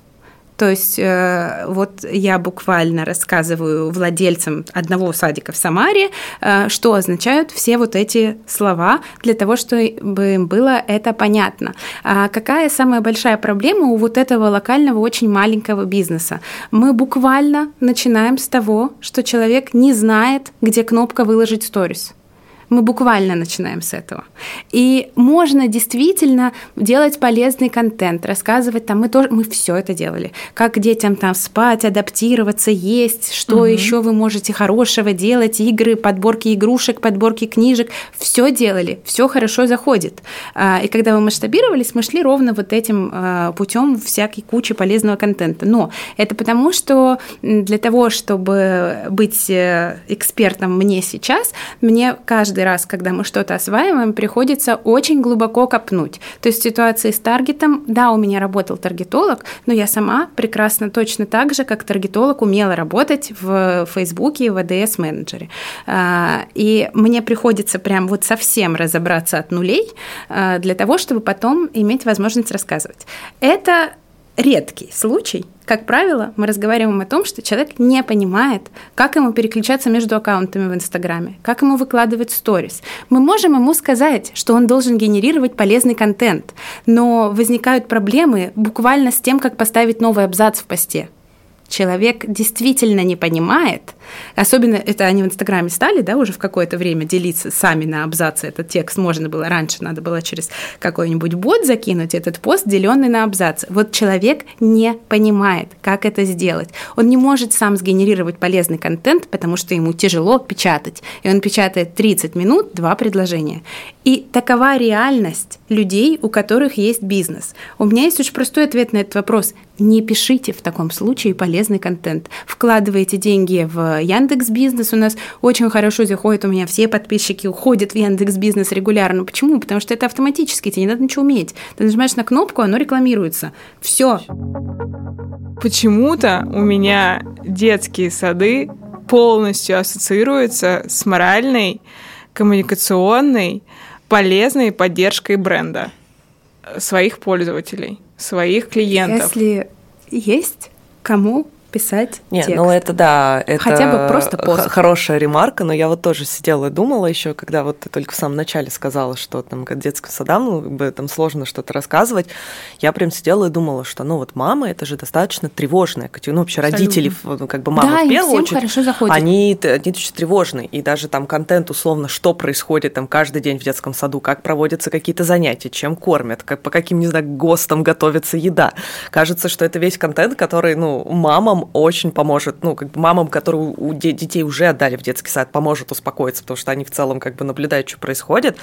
То есть э, вот я буквально рассказываю владельцам одного садика в Самаре, э, что означают все вот эти слова для того, чтобы им было это понятно. А какая самая большая проблема у вот этого локального очень маленького бизнеса? Мы буквально начинаем с того, что человек не знает, где кнопка «выложить сторис». Мы буквально начинаем с этого. И можно действительно делать полезный контент, рассказывать там, мы тоже, мы все это делали. Как детям там спать, адаптироваться, есть, что угу. еще вы можете хорошего делать, игры, подборки игрушек, подборки книжек, все делали, все хорошо заходит. А, и когда мы масштабировались, мы шли ровно вот этим а, путем всякой кучи полезного контента. Но это потому, что для того, чтобы быть э, экспертом мне сейчас, мне каждый раз, когда мы что-то осваиваем, приходится очень глубоко копнуть. То есть в ситуации с таргетом, да, у меня работал таргетолог, но я сама прекрасно точно так же, как таргетолог, умела работать в Фейсбуке и в ADS-менеджере. А, и мне приходится прям вот совсем разобраться от нулей а, для того, чтобы потом иметь возможность рассказывать. Это редкий случай. Как правило, мы разговариваем о том, что человек не понимает, как ему переключаться между аккаунтами в Инстаграме, как ему выкладывать сторис. Мы можем ему сказать, что он должен генерировать полезный контент, но возникают проблемы буквально с тем, как поставить новый абзац в посте человек действительно не понимает, особенно это они в Инстаграме стали, да, уже в какое-то время делиться сами на абзацы этот текст можно было раньше, надо было через какой-нибудь бот закинуть этот пост, деленный на абзацы. Вот человек не понимает, как это сделать. Он не может сам сгенерировать полезный контент, потому что ему тяжело печатать. И он печатает 30 минут, два предложения. И такова реальность людей, у которых есть бизнес. У меня есть очень простой ответ на этот вопрос. Не пишите в таком случае полезный контент. Вкладывайте деньги в Яндекс Бизнес. У нас очень хорошо заходит, у меня все подписчики уходят в Яндекс Бизнес регулярно. Почему? Потому что это автоматически, тебе не надо ничего уметь. Ты нажимаешь на кнопку, оно рекламируется. Все. Почему-то у меня детские сады полностью ассоциируются с моральной, коммуникационной, полезной поддержкой бренда своих пользователей, своих клиентов. Если есть кому писать Нет, текст. ну это да, это хотя бы просто пост. хорошая ремарка, но я вот тоже сидела и думала еще, когда вот ты только в самом начале сказала, что там к детским садам, ну, как бы там сложно что-то рассказывать, я прям сидела и думала, что ну вот мама, это же достаточно тревожная, ну вообще Абсолютно. родители, ну как бы мама да, в первую очередь, хорошо заходит. они, они очень тревожные, и даже там контент условно, что происходит там каждый день в детском саду, как проводятся какие-то занятия, чем кормят, как, по каким, не знаю, ГОСТам готовится еда. Кажется, что это весь контент, который, ну, мамам мамам очень поможет, ну, как бы мамам, которые у детей уже отдали в детский сад, поможет успокоиться, потому что они в целом как бы наблюдают, что происходит.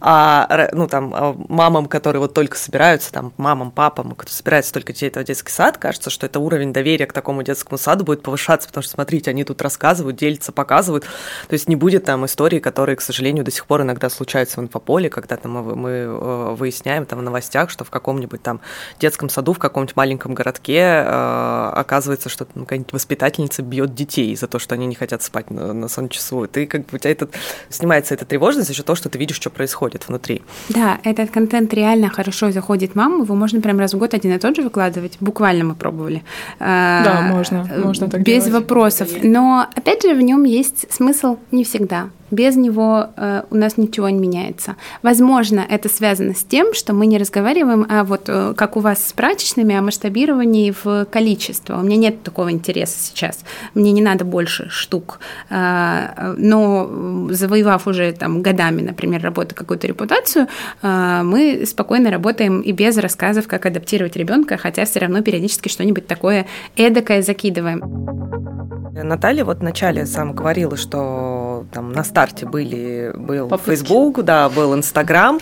А, ну, там, а мамам, которые вот только собираются, там, мамам, папам, которые собираются только детей в детский сад, кажется, что это уровень доверия к такому детскому саду будет повышаться, потому что, смотрите, они тут рассказывают, делятся, показывают. То есть не будет там истории, которые, к сожалению, до сих пор иногда случаются в инфополе, когда там мы, мы э, выясняем там в новостях, что в каком-нибудь там детском саду, в каком-нибудь маленьком городке э, оказывается, что ну, какая-нибудь воспитательница бьет детей за то, что они не хотят спать на, на. И ты как бы у тебя этот, снимается эта тревожность за счет того, что ты видишь, что происходит внутри. Да, этот контент реально хорошо заходит маму, его можно прям раз в год один и тот же выкладывать. Буквально мы пробовали. А, да, можно, можно так Без делать. вопросов. Но опять же в нем есть смысл не всегда без него э, у нас ничего не меняется. Возможно, это связано с тем, что мы не разговариваем, а вот э, как у вас с прачечными, о масштабировании в количество. У меня нет такого интереса сейчас. Мне не надо больше штук. Э, но завоевав уже там годами, например, работы какую-то репутацию, э, мы спокойно работаем и без рассказов, как адаптировать ребенка, хотя все равно периодически что-нибудь такое эдакое закидываем. Наталья вот вначале сам говорила, что там на старте были, был Попытки. Facebook, да, был Instagram.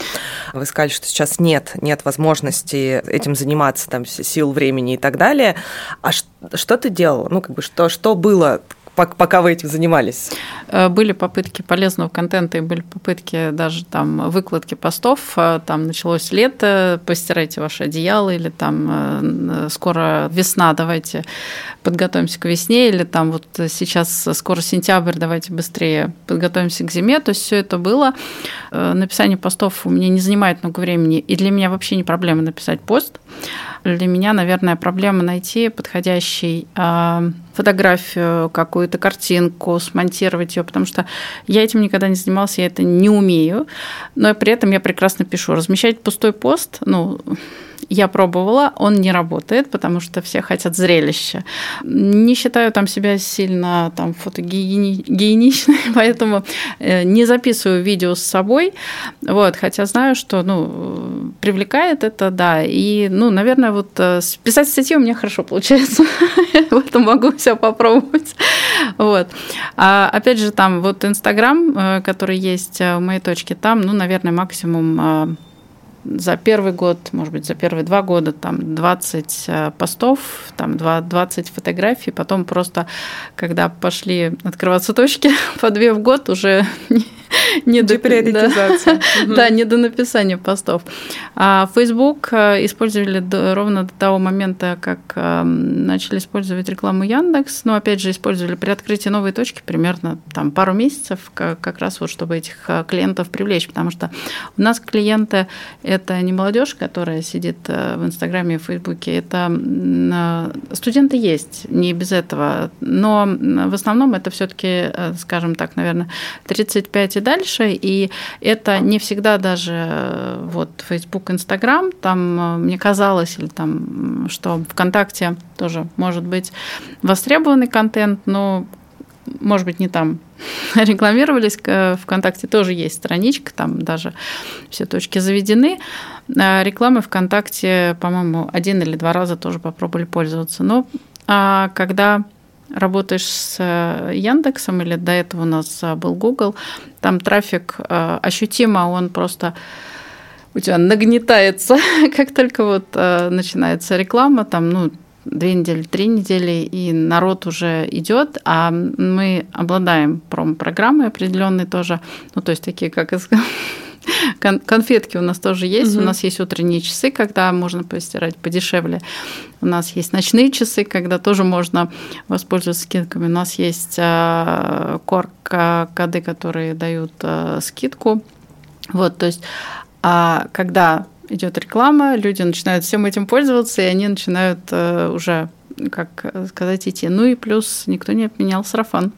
Вы сказали, что сейчас нет, нет возможности этим заниматься, там, сил, времени и так далее. А что ты делала? Ну, как бы, что, что было пока вы этим занимались? Э, были попытки полезного контента и были попытки даже там выкладки постов. Э, там началось лето, постирайте ваши одеяла, или там э, скоро весна, давайте подготовимся к весне, или там вот сейчас скоро сентябрь, давайте быстрее подготовимся к зиме. То есть все это было. Написание постов у меня не занимает много времени, и для меня вообще не проблема написать пост. Для меня, наверное, проблема найти подходящий фотографию, какую-то картинку, смонтировать ее, потому что я этим никогда не занималась, я это не умею, но при этом я прекрасно пишу. Размещать пустой пост, ну, Я пробовала, он не работает, потому что все хотят зрелища. Не считаю там себя сильно там фотогеничной, [laughs] поэтому э, не записываю видео с собой. Вот, хотя знаю, что ну, привлекает это, да. И, ну, наверное, вот э, писать статьи у меня хорошо получается. [laughs] В этом могу все попробовать. Вот. А опять же, там вот Инстаграм, э, который есть в моей точке, там, ну, наверное, максимум за первый год, может быть, за первые два года там 20 э, постов, там 20 фотографий, потом просто, когда пошли открываться точки [laughs] по две в год, уже [laughs] [laughs] не до приоритизации. [laughs] Да, не до написания постов. А Facebook э, использовали ровно до того момента, как эм, начали использовать рекламу Яндекс. Но опять же использовали при открытии новой точки примерно там пару месяцев, как раз вот чтобы этих э, клиентов привлечь, потому что у нас клиенты это не молодежь, которая сидит э, в Инстаграме и Фейсбуке, это студенты есть, не без этого, но в основном это все-таки, скажем так, наверное, 35 и дальше, и это не всегда даже э, вот Facebook, Instagram, там э, мне казалось, или там, что ВКонтакте тоже может быть востребованный контент, но может быть, не там [laughs] рекламировались, ВКонтакте тоже есть страничка, там даже все точки заведены. А рекламы ВКонтакте, по-моему, один или два раза тоже попробовали пользоваться. Но а когда работаешь с э, Яндексом или до этого у нас э, был Google, там трафик э, ощутимо, он просто у тебя нагнетается, [laughs] как только вот начинается реклама, там, ну, две недели, три недели, и народ уже идет, а мы обладаем промо-программой определенной тоже, ну, то есть такие, как [laughs] [laughs] Кон конфетки у нас тоже есть. Угу. У нас есть утренние часы, когда можно постирать подешевле. У нас есть ночные часы, когда тоже можно воспользоваться скидками. У нас есть э, кор-коды, которые дают э, скидку. Вот, то есть, а когда идет реклама, люди начинают всем этим пользоваться, и они начинают э, уже, как сказать, идти. Ну и плюс никто не отменял сарафан.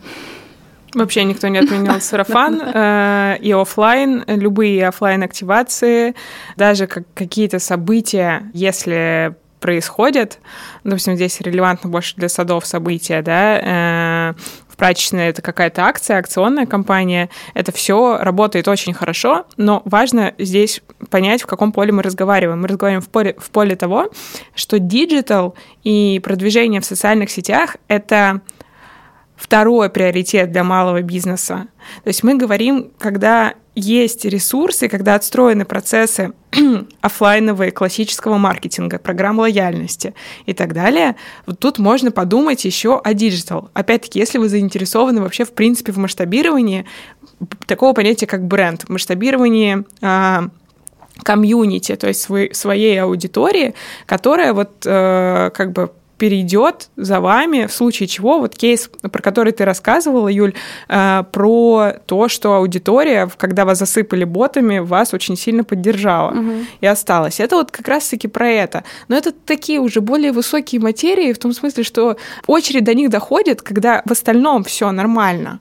Вообще никто не отменял [laughs] сарафан э, и офлайн, любые офлайн активации, даже какие-то события, если происходят, допустим, здесь релевантно больше для садов события, да, э, в прачечной это какая-то акция, акционная кампания, это все работает очень хорошо, но важно здесь понять, в каком поле мы разговариваем. Мы разговариваем в поле, в поле того, что digital и продвижение в социальных сетях — это второй приоритет для малого бизнеса. То есть мы говорим, когда есть ресурсы, когда отстроены процессы [clears throat] офлайновые классического маркетинга, программ лояльности и так далее, вот тут можно подумать еще о digital. Опять-таки, если вы заинтересованы вообще в принципе в масштабировании такого понятия, как бренд, масштабировании а, комьюнити, то есть своей аудитории, которая вот э, как бы перейдет за вами, в случае чего, вот кейс, про который ты рассказывала, Юль, э, про то, что аудитория, когда вас засыпали ботами, вас очень сильно поддержала угу. и осталась. Это вот как раз-таки про это. Но это такие уже более высокие материи, в том смысле, что очередь до них доходит, когда в остальном все нормально.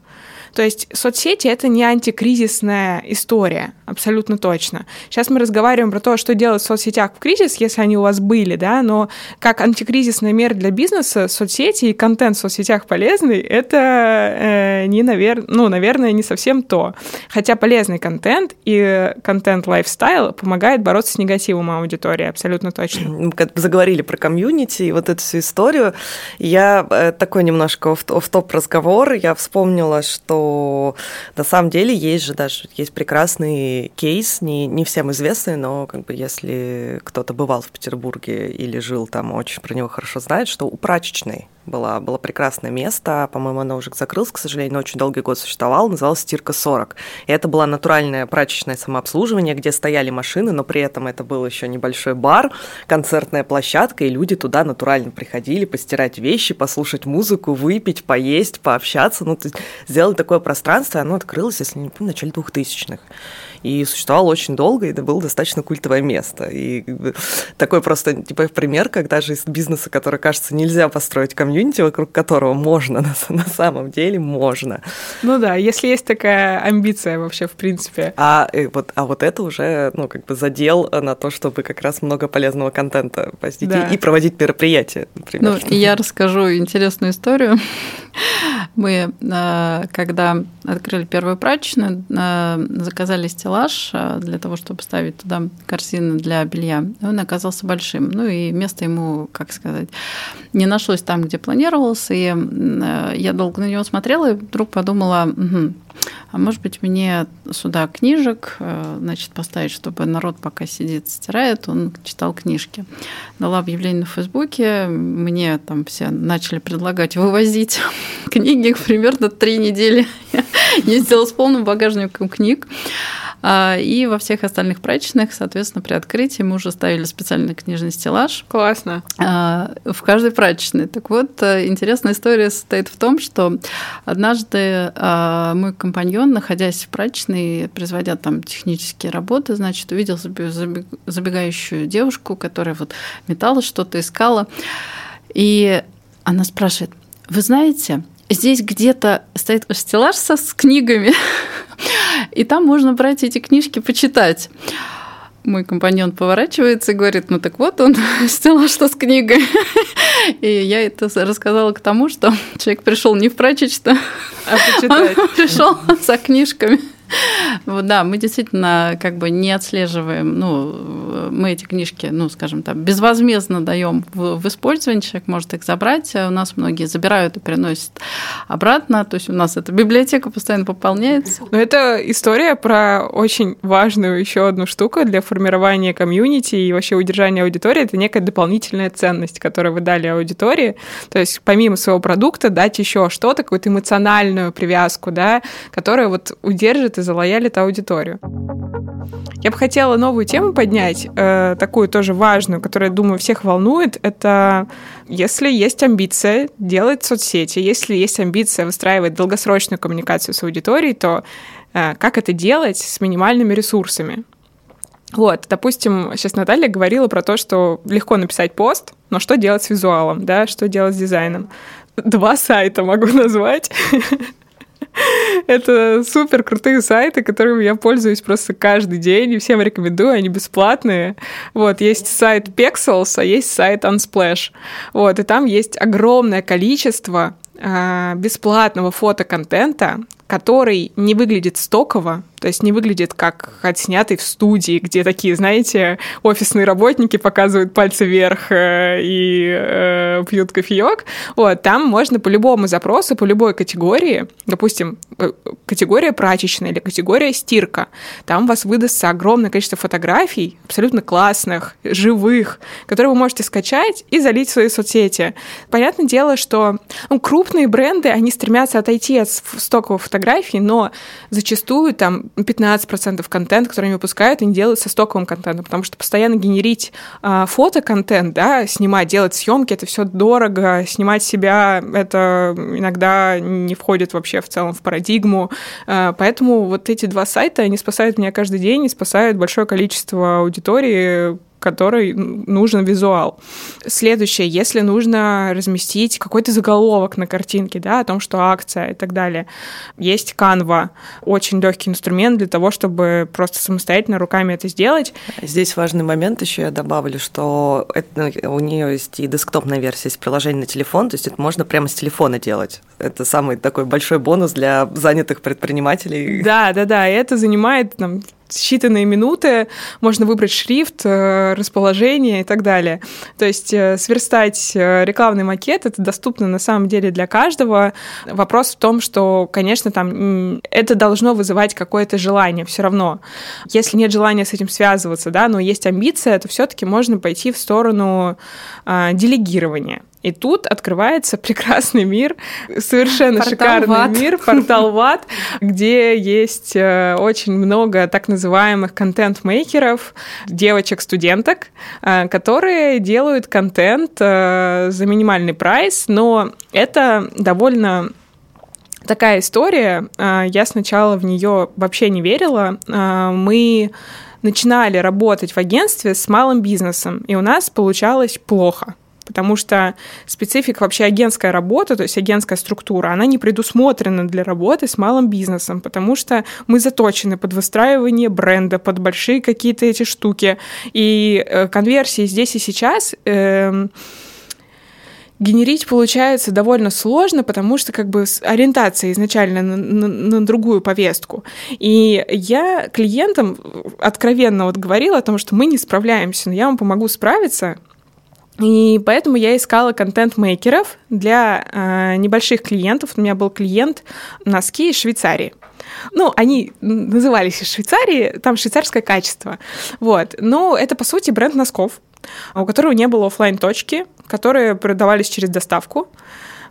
То есть соцсети — это не антикризисная история, абсолютно точно. Сейчас мы разговариваем про то, что делать в соцсетях в кризис, если они у вас были, да, но как антикризисная мера для бизнеса соцсети и контент в соцсетях полезный — это э, не, навер... ну, наверное, не совсем то. Хотя полезный контент и контент lifestyle помогает бороться с негативом аудитории, абсолютно точно. Мы заговорили про комьюнити и вот эту всю историю. Я э, такой немножко оффтоп разговор, я вспомнила, что на самом деле есть же даже есть прекрасный кейс, не, не всем известный, но как бы если кто-то бывал в Петербурге или жил там, очень про него хорошо знает, что у прачечной была, было прекрасное место, по-моему, оно уже закрылось, к сожалению, но очень долгий год существовало, называлось «Стирка 40». И это была натуральное прачечное самообслуживание, где стояли машины, но при этом это был еще небольшой бар, концертная площадка, и люди туда натурально приходили постирать вещи, послушать музыку, выпить, поесть, пообщаться, ну, сделали такое пространство, и оно открылось, если не помню, в начале 2000-х и существовал очень долго, и это было достаточно культовое место. И такой просто типа пример, когда же из бизнеса, который, кажется, нельзя построить комьюнити, вокруг которого можно, [laughs] на, на самом деле можно. Ну да, если есть такая амбиция вообще, в принципе. А э, вот, а вот это уже, ну, как бы задел на то, чтобы как раз много полезного контента постить да. и, и проводить мероприятия, например. Ну, я расскажу интересную историю. [laughs] Мы, э, когда открыли первую прачечную, э, заказали стеллаж э, для того, чтобы ставить туда корзины для белья. Он оказался большим. Ну и место ему, как сказать, не нашлось там, где планировалось. И я долго на него смотрела и вдруг подумала, угу, а может быть, мне сюда книжек, значит, поставить, чтобы народ пока сидит, стирает, он читал книжки. Дала объявление на Фейсбуке, мне там все начали предлагать вывозить [laughs] книги примерно три недели. Я ездила с полным багажником книг. А, и во всех остальных прачечных, соответственно, при открытии мы уже ставили специальный книжный стеллаж. Классно. А, в каждой прачечной. Так вот, э, интересная история состоит в том, что однажды а, мой компаньон, находясь в прачечной, производя там технические работы, значит, увидел забегающую девушку, которая вот металла что-то искала. И она спрашивает, вы знаете, здесь где-то стоит стеллаж со, с книгами, [laughs] и там можно брать эти книжки, почитать. Мой компаньон поворачивается и говорит, ну так вот он, [laughs] стеллаж что с книгой. И я это рассказала к тому, что [laughs] человек пришел не в прачечную, а почитать. Он пришел за книжками. Да, мы действительно как бы не отслеживаем, ну, мы эти книжки, ну, скажем так, безвозмездно даем в, в использование, человек может их забрать, у нас многие забирают и приносят обратно, то есть у нас эта библиотека постоянно пополняется. Но это история про очень важную еще одну штуку для формирования комьюнити и вообще удержания аудитории, это некая дополнительная ценность, которую вы дали аудитории, то есть помимо своего продукта дать еще что-то, какую-то эмоциональную привязку, да, которая вот удержит и залоялит аудиторию. Я бы хотела новую тему поднять, э, такую тоже важную, которая, думаю, всех волнует. Это если есть амбиция делать соцсети, если есть амбиция выстраивать долгосрочную коммуникацию с аудиторией, то э, как это делать с минимальными ресурсами? Вот, допустим, сейчас Наталья говорила про то, что легко написать пост, но что делать с визуалом, да, что делать с дизайном. Два сайта могу [laughs] назвать. [laughs] Это супер крутые сайты, которыми я пользуюсь просто каждый день, и всем рекомендую, они бесплатные. Вот, есть сайт Pexels, а есть сайт Unsplash. Вот, и там есть огромное количество а, бесплатного фотоконтента, который не выглядит стоково, то есть не выглядит как отснятый в студии, где такие, знаете, офисные работники показывают пальцы вверх э, и э, пьют кофеек. Вот, там можно по любому запросу, по любой категории, допустим, э, категория прачечная или категория стирка, там у вас выдастся огромное количество фотографий, абсолютно классных, живых, которые вы можете скачать и залить в свои соцсети. Понятное дело, что ну, крупные бренды, они стремятся отойти от стоковых фотографий, но зачастую там 15% контента, который они выпускают, они делают со стоковым контентом, потому что постоянно генерить э, фотоконтент, да, снимать, делать съемки, это все дорого, снимать себя, это иногда не входит вообще в целом в парадигму, э, поэтому вот эти два сайта, они спасают меня каждый день и спасают большое количество аудитории, которой нужен визуал. Следующее, если нужно разместить какой-то заголовок на картинке, да, о том, что акция и так далее. Есть Canva, очень легкий инструмент для того, чтобы просто самостоятельно руками это сделать. Здесь важный момент еще я добавлю, что это, у нее есть и десктопная версия, есть приложение на телефон, то есть это можно прямо с телефона делать. Это самый такой большой бонус для занятых предпринимателей. Да, да, да, и это занимает там, считанные минуты, можно выбрать шрифт, э, расположение и так далее. То есть э, сверстать э, рекламный макет это доступно на самом деле для каждого. Вопрос в том, что, конечно, там это должно вызывать какое-то желание все равно. Если нет желания с этим связываться, да, но есть амбиция, то все-таки можно пойти в сторону делегирования. И тут открывается прекрасный мир, совершенно портал шикарный Ват. мир, портал Ват, где есть э, очень много так называемых контент-мейкеров, девочек-студенток, э, которые делают контент э, за минимальный прайс, но это довольно такая история. Я сначала в нее вообще не верила. Мы начинали работать в агентстве с малым бизнесом, и у нас получалось плохо. Потому что специфика вообще агентская работа, то есть агентская структура, она не предусмотрена для работы с малым бизнесом, потому что мы заточены под выстраивание бренда, под большие какие-то эти штуки. И э, конверсии здесь и сейчас... Э, генерить получается довольно сложно, потому что как бы ориентация изначально на, на, на другую повестку. И я клиентам откровенно вот говорила о том, что мы не справляемся, но я вам помогу справиться. И поэтому я искала контент-мейкеров для э, небольших клиентов. У меня был клиент носки из Швейцарии. Ну, они назывались из Швейцарии, там швейцарское качество. Вот. Но это, по сути, бренд носков, у которого не было офлайн точки которые продавались через доставку.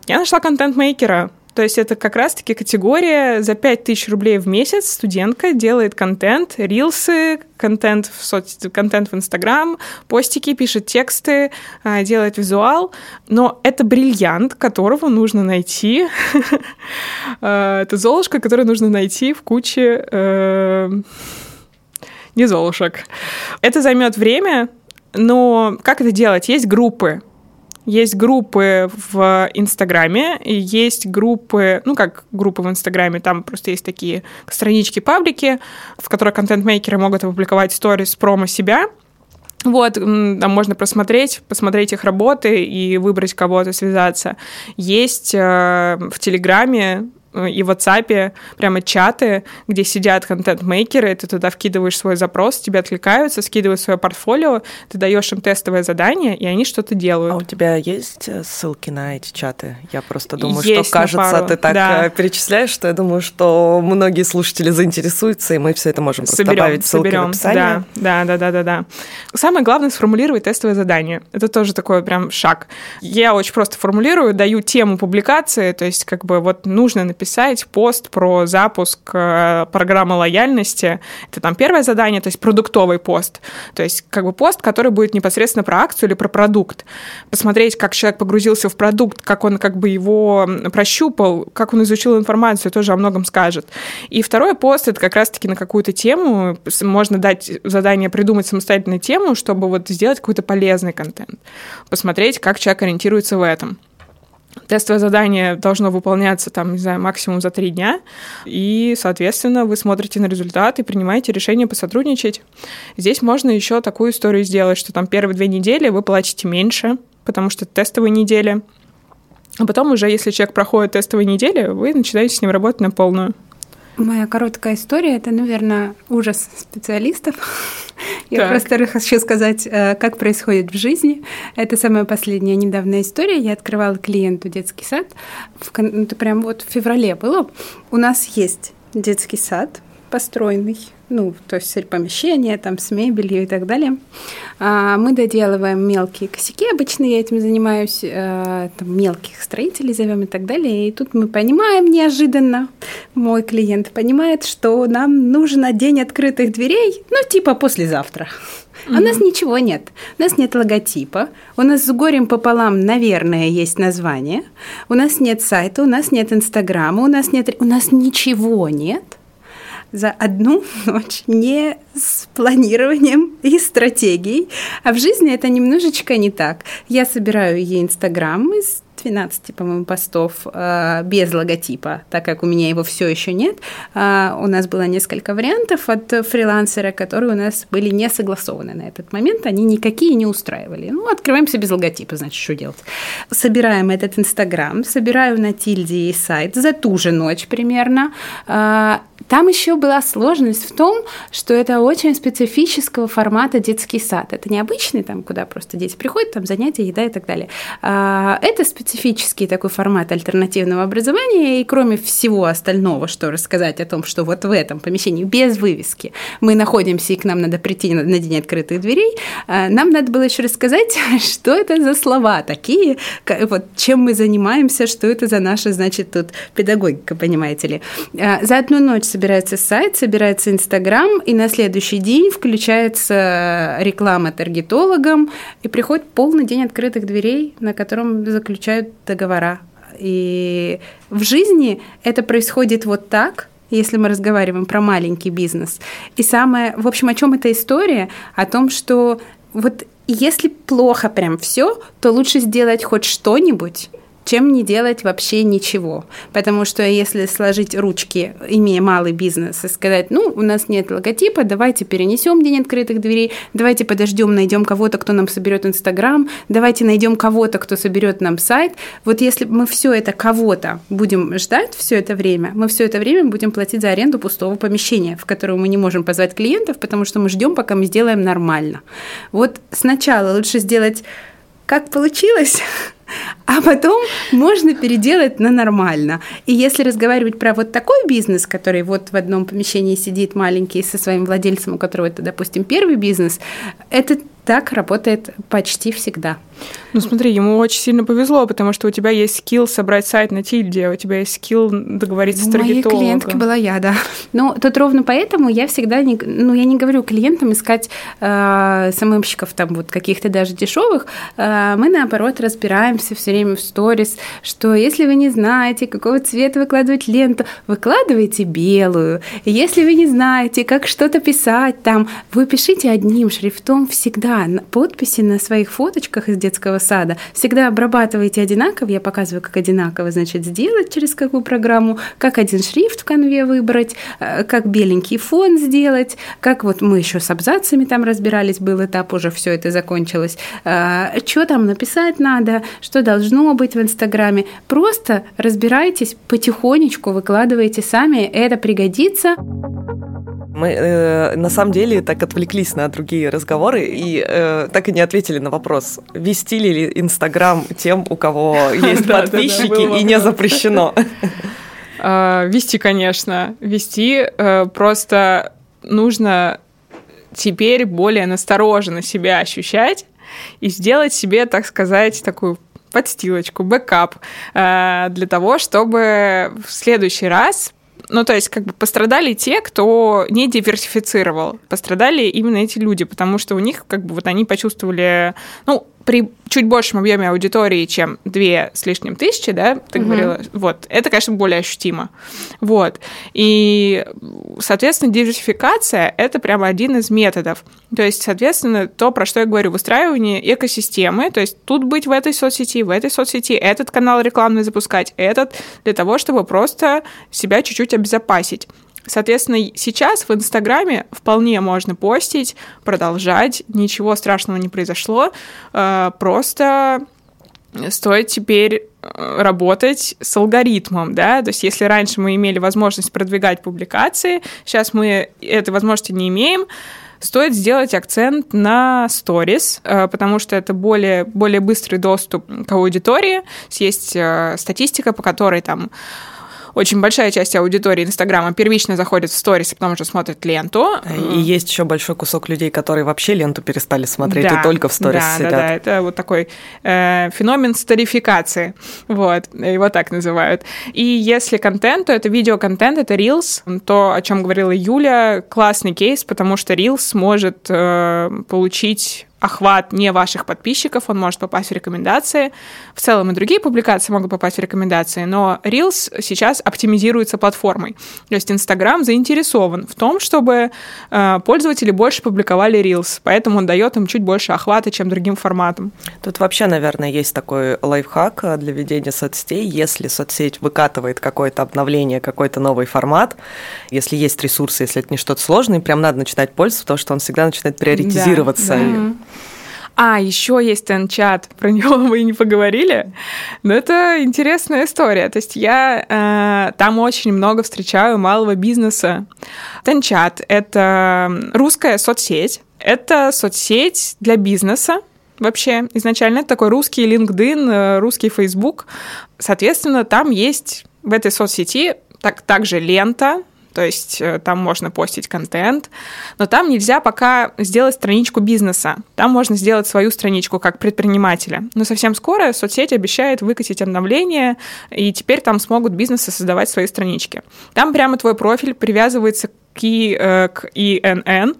Я нашла контент-мейкера, то есть это как раз-таки категория за 5000 рублей в месяц студентка делает контент, рилсы, контент в, соц... контент в Инстаграм, постики, пишет тексты, а, делает визуал. Но это бриллиант, которого нужно найти. [laughs] А, это золушка, которую нужно найти в куче э, не золушек. Это займет время, но как это делать? Есть группы, есть группы в Инстаграме, есть группы, ну как группы в Инстаграме, там просто есть такие странички, паблики, в которых контент-мейкеры могут опубликовать сторис промо себя, вот, там можно просмотреть, посмотреть их работы и выбрать кого-то связаться. Есть э, в Телеграме и в WhatsApp прямо чаты, где сидят контент-мейкеры, ты туда вкидываешь свой запрос, тебе откликаются, скидывают свое портфолио, ты даешь им тестовое задание, и они что-то делают. А у тебя есть э, ссылки на эти чаты? Я просто думаю, есть что, кажется, пару. ты так да. Э, перечисляешь, что я думаю, что многие слушатели заинтересуются, и мы все это можем просто соберем, добавить ссылки соберем. в описании. Да, да, да, да, да, да. Самое главное сформулировать тестовое задание. Это тоже такой прям шаг. Я очень просто формулирую, даю тему публикации, то есть как бы вот нужно написать написать пост про запуск э, программы лояльности. Это там первое задание, то есть продуктовый пост. То есть как бы пост, который будет непосредственно про акцию или про продукт. Посмотреть, как человек погрузился в продукт, как он как бы его прощупал, как он изучил информацию, тоже о многом скажет. И второй пост — это как раз-таки на какую-то тему. Можно дать задание придумать самостоятельную тему, чтобы вот сделать какой-то полезный контент. Посмотреть, как человек ориентируется в этом. Тестовое задание должно выполняться там, не знаю, максимум за три дня, и, соответственно, вы смотрите на результат и принимаете решение посотрудничать. Здесь можно еще такую историю сделать, что там первые две недели вы платите меньше, потому что тестовые недели. А потом уже, если человек проходит тестовые недели, вы начинаете с ним работать на полную. Моя короткая история – это, наверное, ужас специалистов. [laughs] Я просто хочу сказать, э, как происходит в жизни. Это самая последняя недавняя история. Я открывала клиенту детский сад. Ну, это прям вот в феврале было. У нас есть детский сад построенный ну, то есть помещение там с мебелью и так далее. А, мы доделываем мелкие косяки, обычно я этим занимаюсь, а, там, мелких строителей зовем и так далее. И тут мы понимаем неожиданно, мой клиент понимает, что нам нужен день открытых дверей, ну, типа послезавтра. Mm-hmm. У нас ничего нет. У нас нет логотипа. У нас с горем пополам, наверное, есть название. У нас нет сайта, у нас нет инстаграма, у нас нет... У нас ничего нет за одну [laughs] ночь, не с планированием и стратегией. А в жизни это немножечко не так. Я собираю ей Инстаграм из 12, по-моему, постов э, без логотипа, так как у меня его все еще нет. Э, у нас было несколько вариантов от фрилансера, которые у нас были не согласованы на этот момент, они никакие не устраивали. Ну, открываемся без логотипа, значит, что делать? Собираем этот Инстаграм, собираю на Тильде и сайт за ту же ночь примерно. Там еще была сложность в том, что это очень специфического формата детский сад. Это не обычный, там, куда просто дети приходят, там занятия, еда и так далее. Это специфический такой формат альтернативного образования, и кроме всего остального, что рассказать о том, что вот в этом помещении без вывески мы находимся, и к нам надо прийти на, день открытых дверей, э, нам надо было еще рассказать, [laughs] что это за слова такие, вот чем мы занимаемся, что это за наша, значит, тут педагогика, понимаете ли. Э, за одну ночь собирается сайт, собирается Инстаграм, и на следующий день включается реклама таргетологом, и приходит полный день открытых дверей, на котором заключают договора. И в жизни это происходит вот так, если мы разговариваем про маленький бизнес. И самое, в общем, о чем эта история? О том, что вот если плохо прям все, то лучше сделать хоть что-нибудь, чем не делать вообще ничего. Потому что если сложить ручки, имея малый бизнес, и сказать, ну, у нас нет логотипа, давайте перенесем день открытых дверей, давайте подождем, найдем кого-то, кто нам соберет Инстаграм, давайте найдем кого-то, кто соберет нам сайт. Вот если мы все это кого-то будем ждать все это время, мы все это время будем платить за аренду пустого помещения, в которое мы не можем позвать клиентов, потому что мы ждем, пока мы сделаем нормально. Вот сначала лучше сделать как получилось, [laughs] а потом можно переделать на нормально. И если разговаривать про вот такой бизнес, который вот в одном помещении сидит маленький со своим владельцем, у которого это, допустим, первый бизнес, это так работает почти всегда. Ну смотри, ему очень сильно повезло, потому что у тебя есть скилл собрать сайт на тильде, у тебя есть скилл договориться у с таргетологом. моей клиентки была я, да. Ну, тут ровно поэтому я всегда не, ну, я не говорю клиентам искать э, самымщиков там вот каких-то даже дешевых. Э, мы наоборот разбираемся все время в сторис, что если вы не знаете, какого цвета выкладывать ленту, выкладывайте белую. Если вы не знаете, как что-то писать там, вы пишите одним шрифтом всегда да, подписи на своих фоточках из детского сада всегда обрабатывайте одинаково. Я показываю, как одинаково, значит, сделать через какую программу, как один шрифт в конве выбрать, э, как беленький фон сделать, как вот мы еще с абзацами там разбирались, был этап, уже все это закончилось. Э, что там написать надо, что должно быть в Инстаграме. Просто разбирайтесь потихонечку, выкладывайте сами, это пригодится. Мы э, на самом деле так отвлеклись на другие разговоры и э, так и не ответили на вопрос, вести ли Инстаграм тем, у кого [laughs] есть подписчики и не запрещено. А, вести, конечно, вести. Э, просто нужно теперь более настороженно себя ощущать и сделать себе, так сказать, такую подстилочку, backup э, для того, чтобы в следующий раз ну, то есть, как бы пострадали те, кто не диверсифицировал. Пострадали именно эти люди, потому что у них, как бы, вот они почувствовали, ну, при чуть большем объеме аудитории, чем две с лишним тысячи, да, ты угу. говорила, вот, это, конечно, более ощутимо. Вот. И, соответственно, диверсификация – это прямо один из методов. То есть, соответственно, то, про что я говорю, выстраивание экосистемы, то есть тут быть в этой соцсети, в этой соцсети, этот канал рекламный запускать, этот, для того, чтобы просто себя чуть-чуть обезопасить. Соответственно, сейчас в Инстаграме вполне можно постить, продолжать, ничего страшного не произошло, э, просто стоит теперь э, работать с алгоритмом, да, то есть если раньше мы имели возможность продвигать публикации, сейчас мы этой возможности не имеем, стоит сделать акцент на сторис, э, потому что это более, более быстрый доступ к аудитории. Есть статистика, по которой там очень большая часть аудитории Инстаграма первично заходит в сторис, потому что смотрит ленту. И есть еще большой кусок людей, которые вообще ленту перестали смотреть да, и только в сторис да, сидят. Да, да, это вот такой э, феномен старификации, вот, его так называют. И если контент, то это видеоконтент, это Reels, то, о чем говорила Юля, классный кейс, потому что Reels может э, получить охват не ваших подписчиков, он может попасть в рекомендации. В целом и другие публикации могут попасть в рекомендации, но Reels сейчас оптимизируется платформой. То есть Instagram заинтересован в том, чтобы э, пользователи больше публиковали Reels, поэтому он дает им чуть больше охвата, чем другим форматам. Тут вообще, наверное, есть такой лайфхак э, для ведения соцсетей. Если соцсеть выкатывает какое-то обновление, какой-то новый формат, если есть ресурсы, если это не что-то сложное, прям надо начинать пользоваться, потому что он всегда начинает приоритизироваться. Да, да. А, еще есть Тенчат, [laughs] про него мы и не поговорили, но это интересная история. То есть я э, там очень много встречаю малого бизнеса. Тенчат — это русская соцсеть, это соцсеть для бизнеса, вообще изначально это такой русский LinkedIn, э, русский Facebook. Соответственно, там есть в этой соцсети так, также лента, то есть э, там можно постить контент, но там нельзя пока сделать страничку бизнеса. Там можно сделать свою страничку как предпринимателя. Но совсем скоро соцсеть обещает выкатить обновление, и теперь там смогут бизнесы создавать свои странички. Там прямо твой профиль привязывается к, э, к ИНН,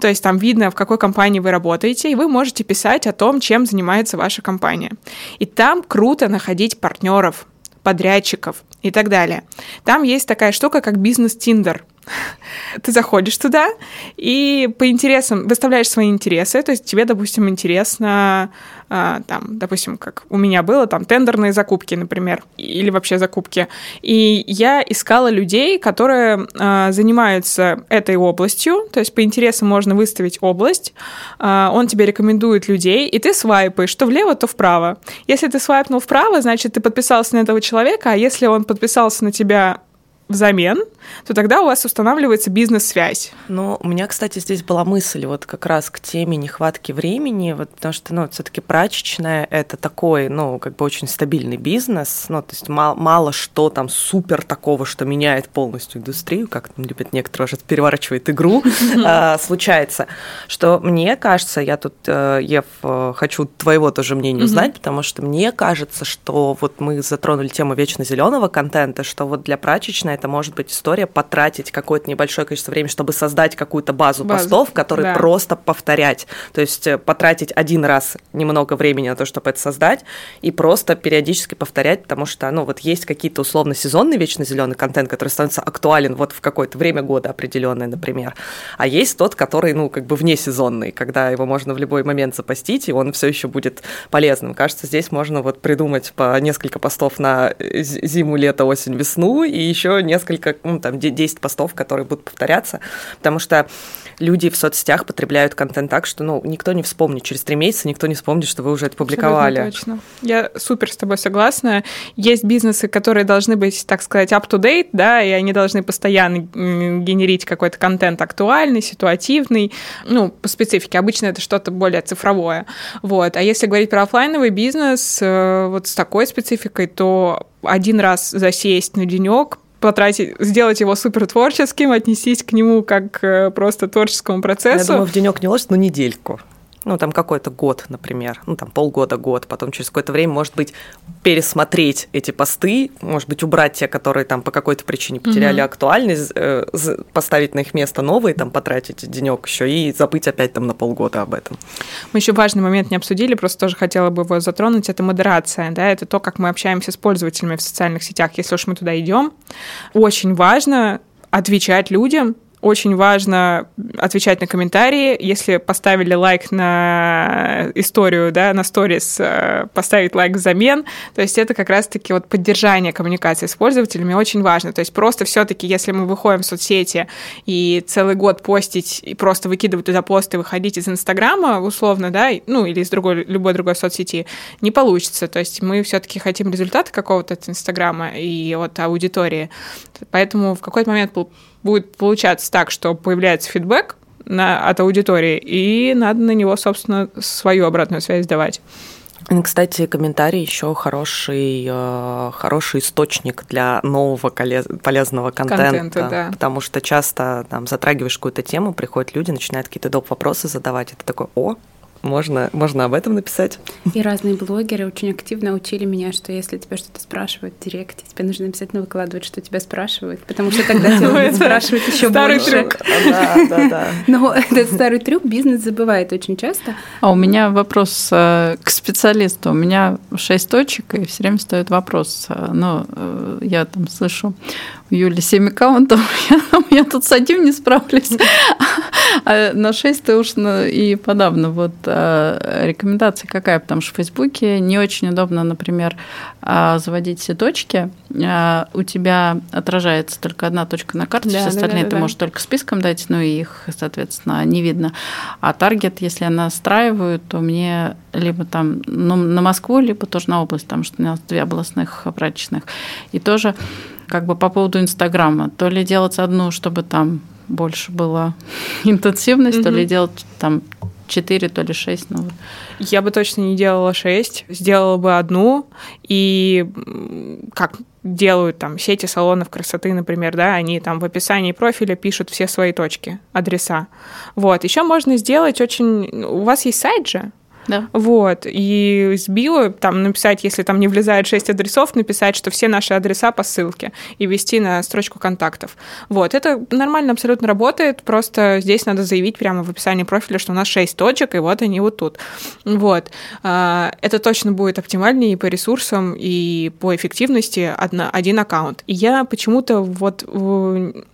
то есть там видно, в какой компании вы работаете, и вы можете писать о том, чем занимается ваша компания. И там круто находить партнеров, подрядчиков и так далее. Там есть такая штука, как бизнес-тиндер. [laughs] ты заходишь туда и по интересам выставляешь свои интересы, то есть тебе, допустим, интересно, там, допустим, как у меня было, там, тендерные закупки, например, или вообще закупки. И я искала людей, которые а, занимаются этой областью, то есть по интересам можно выставить область, а, он тебе рекомендует людей, и ты свайпаешь то влево, то вправо. Если ты свайпнул вправо, значит, ты подписался на этого человека, а если он подписался на тебя взамен, то тогда у вас устанавливается бизнес-связь. Ну, у меня, кстати, здесь была мысль вот как раз к теме нехватки времени, вот потому что, ну, все таки прачечная – это такой, ну, как бы очень стабильный бизнес, ну, то есть мало, мало что там супер такого, что меняет полностью индустрию, как там любят некоторые уже переворачивает игру, [laughs] а, случается, что мне кажется, я тут, э, Ев, э, хочу твоего тоже мнения узнать, потому что мне кажется, что вот мы затронули тему вечно зеленого контента, что вот для прачечной это может быть история потратить какое-то небольшое количество времени, чтобы создать какую-то базу, базу. постов, которые да. просто повторять. То есть э, потратить один раз немного времени на то, чтобы это создать, и просто периодически повторять, потому что, ну, вот есть какие-то условно сезонный вечно зеленый контент, который становится актуален вот в какое-то время года определенное, например. А есть тот, который, ну, как бы вне сезонный, когда его можно в любой момент запостить, и он все еще будет полезным. Кажется, здесь можно вот придумать по несколько постов на зиму, лето, осень, весну, и еще несколько, ну, там, 10 постов, которые будут повторяться, потому что люди в соцсетях потребляют контент так, что, ну, никто не вспомнит. Через три месяца никто не вспомнит, что вы уже это публиковали. Абсолютно точно. Я супер с тобой согласна. Есть бизнесы, которые должны быть, так сказать, up-to-date, да, и они должны постоянно генерить какой-то контент актуальный, ситуативный, ну, по специфике. Обычно это что-то более цифровое. Вот. А если говорить про офлайновый бизнес, э, вот с такой спецификой, то один раз засесть на денек, потратить, сделать его супер творческим, отнестись к нему как э, просто творческому процессу. Я думаю, в денек не ложится, но недельку ну, там какой-то год, например, ну, там полгода, год, потом через какое-то время, может быть, пересмотреть эти посты, может быть, убрать те, которые там по какой-то причине потеряли mm-hmm. актуальность, э, поставить на их место новые, там, потратить денек еще и забыть опять там на полгода об этом. Мы еще важный момент не обсудили, просто тоже хотела бы его затронуть, это модерация, да, это то, как мы общаемся с пользователями в социальных сетях, если уж мы туда идем. Очень важно отвечать людям, очень важно отвечать на комментарии. Если поставили лайк на историю, да, на сторис, э, поставить лайк взамен. То есть это как раз-таки вот поддержание коммуникации с пользователями очень важно. То есть просто все таки если мы выходим в соцсети и целый год постить и просто выкидывать туда посты, выходить из Инстаграма, условно, да, ну или из другой, любой другой соцсети, не получится. То есть мы все таки хотим результата какого-то от Инстаграма и от аудитории. Поэтому в какой-то момент будет получаться так, что появляется фидбэк на, от аудитории, и надо на него, собственно, свою обратную связь давать. Кстати, комментарий еще хороший, э, хороший источник для нового полезного контента, контента да. потому что часто там затрагиваешь какую-то тему, приходят люди, начинают какие-то доп. вопросы задавать, это такой, о, можно, можно об этом написать. И разные блогеры очень активно учили меня, что если тебя что-то спрашивают в директе, тебе нужно обязательно выкладывать, что тебя спрашивают, потому что тогда [laughs] тебя будут спрашивать еще больше. Старый трюк. Да, да, да. [laughs] Но этот старый трюк бизнес забывает очень часто. А у меня вопрос э, к специалисту. У меня шесть точек, и все время стоит вопрос. Но э, я там слышу у Юли 7 аккаунтов, [laughs] я, я тут с одним не справлюсь. [laughs] А на 6 ты уж и подавно. Вот а, рекомендация какая? Потому что в Фейсбуке не очень удобно, например, а, заводить все точки. А, у тебя отражается только одна точка на карте, да, все остальные да, да, ты можешь только списком дать, но их, соответственно, не видно. А таргет, если я настраиваю, то мне либо там ну, на Москву, либо тоже на область, потому что у нас две областных прачечных. И тоже как бы по поводу Инстаграма, то ли делать одну, чтобы там больше была [laughs] интенсивность, mm-hmm. то ли делать там 4, то ли 6. Ну. Я бы точно не делала 6, сделала бы одну, и как делают там сети салонов красоты, например, да, они там в описании профиля пишут все свои точки, адреса. Вот. Еще можно сделать очень... У вас есть сайт же, Да. Вот. И с био там написать, если там не влезает 6 адресов, написать, что все наши адреса по ссылке и ввести на строчку контактов. Вот. Это нормально абсолютно работает, просто здесь надо заявить прямо в описании профиля, что у нас 6 точек, и вот они вот тут. Вот. А, это точно будет оптимальнее и по ресурсам, и по эффективности один аккаунт. И я почему-то вот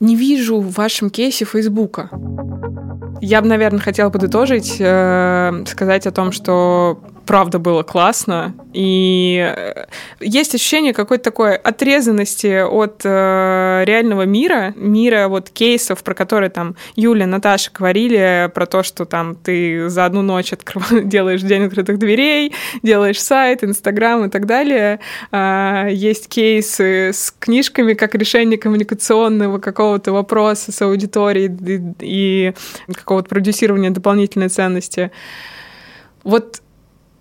не вижу в вашем кейсе Фейсбука. Я бы, наверное, хотела подытожить, э, сказать о том, что правда было классно. И э, есть ощущение какой-то такой отрезанности от э, реального мира, мира вот кейсов, про которые там Юля, Наташа говорили, про то, что там ты за одну ночь открыв... [laughs] делаешь день открытых дверей, делаешь сайт, Инстаграм и так далее. Э, есть кейсы с книжками как решение коммуникационного какого-то вопроса с аудиторией и, и какого-то продюсирования дополнительной ценности. Вот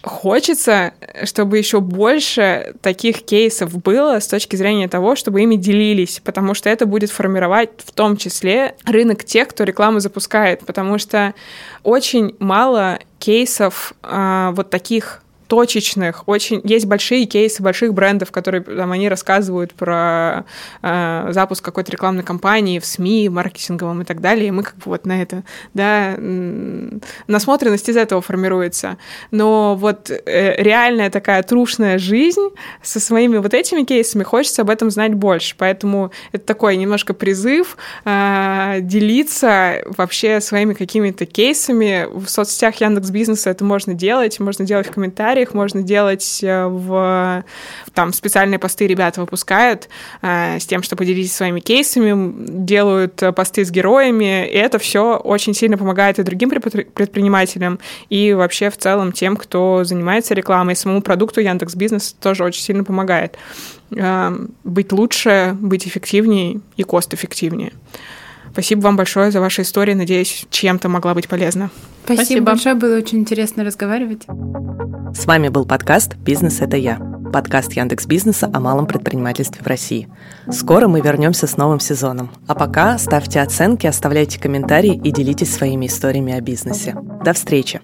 хочется, чтобы еще больше таких кейсов было с точки зрения того, чтобы ими делились, потому что это будет формировать в том числе рынок тех, кто рекламу запускает, потому что очень мало кейсов э, вот таких точечных, очень есть большие кейсы больших брендов, которые там они рассказывают про э, запуск какой-то рекламной кампании в СМИ, маркетинговом и так далее, и мы как бы вот на это, да, насмотренность из этого формируется. Но вот э, реальная такая трушная жизнь со своими вот этими кейсами, хочется об этом знать больше, поэтому это такой немножко призыв э, делиться вообще своими какими-то кейсами. В соцсетях Яндекс Бизнеса это можно делать, можно делать в комментариях, комментариях можно делать э, в... Там специальные посты ребята выпускают э, с тем, что поделитесь своими кейсами, делают э, посты с героями, и это все очень сильно помогает и другим предпринимателям, и вообще в целом тем, кто занимается рекламой, самому продукту Яндекс Бизнес тоже очень сильно помогает. Быть лучше, быть эффективнее и кост-эффективнее. Спасибо вам большое за ваши истории. Надеюсь, чем-то могла быть полезна. Спасибо, Спасибо большое, было очень интересно разговаривать. С вами был подкаст «Бизнес – это я». Подкаст Яндекс Бизнеса о малом предпринимательстве в России. Скоро мы вернемся с новым сезоном. А пока ставьте оценки, оставляйте комментарии и делитесь своими историями о бизнесе. До встречи!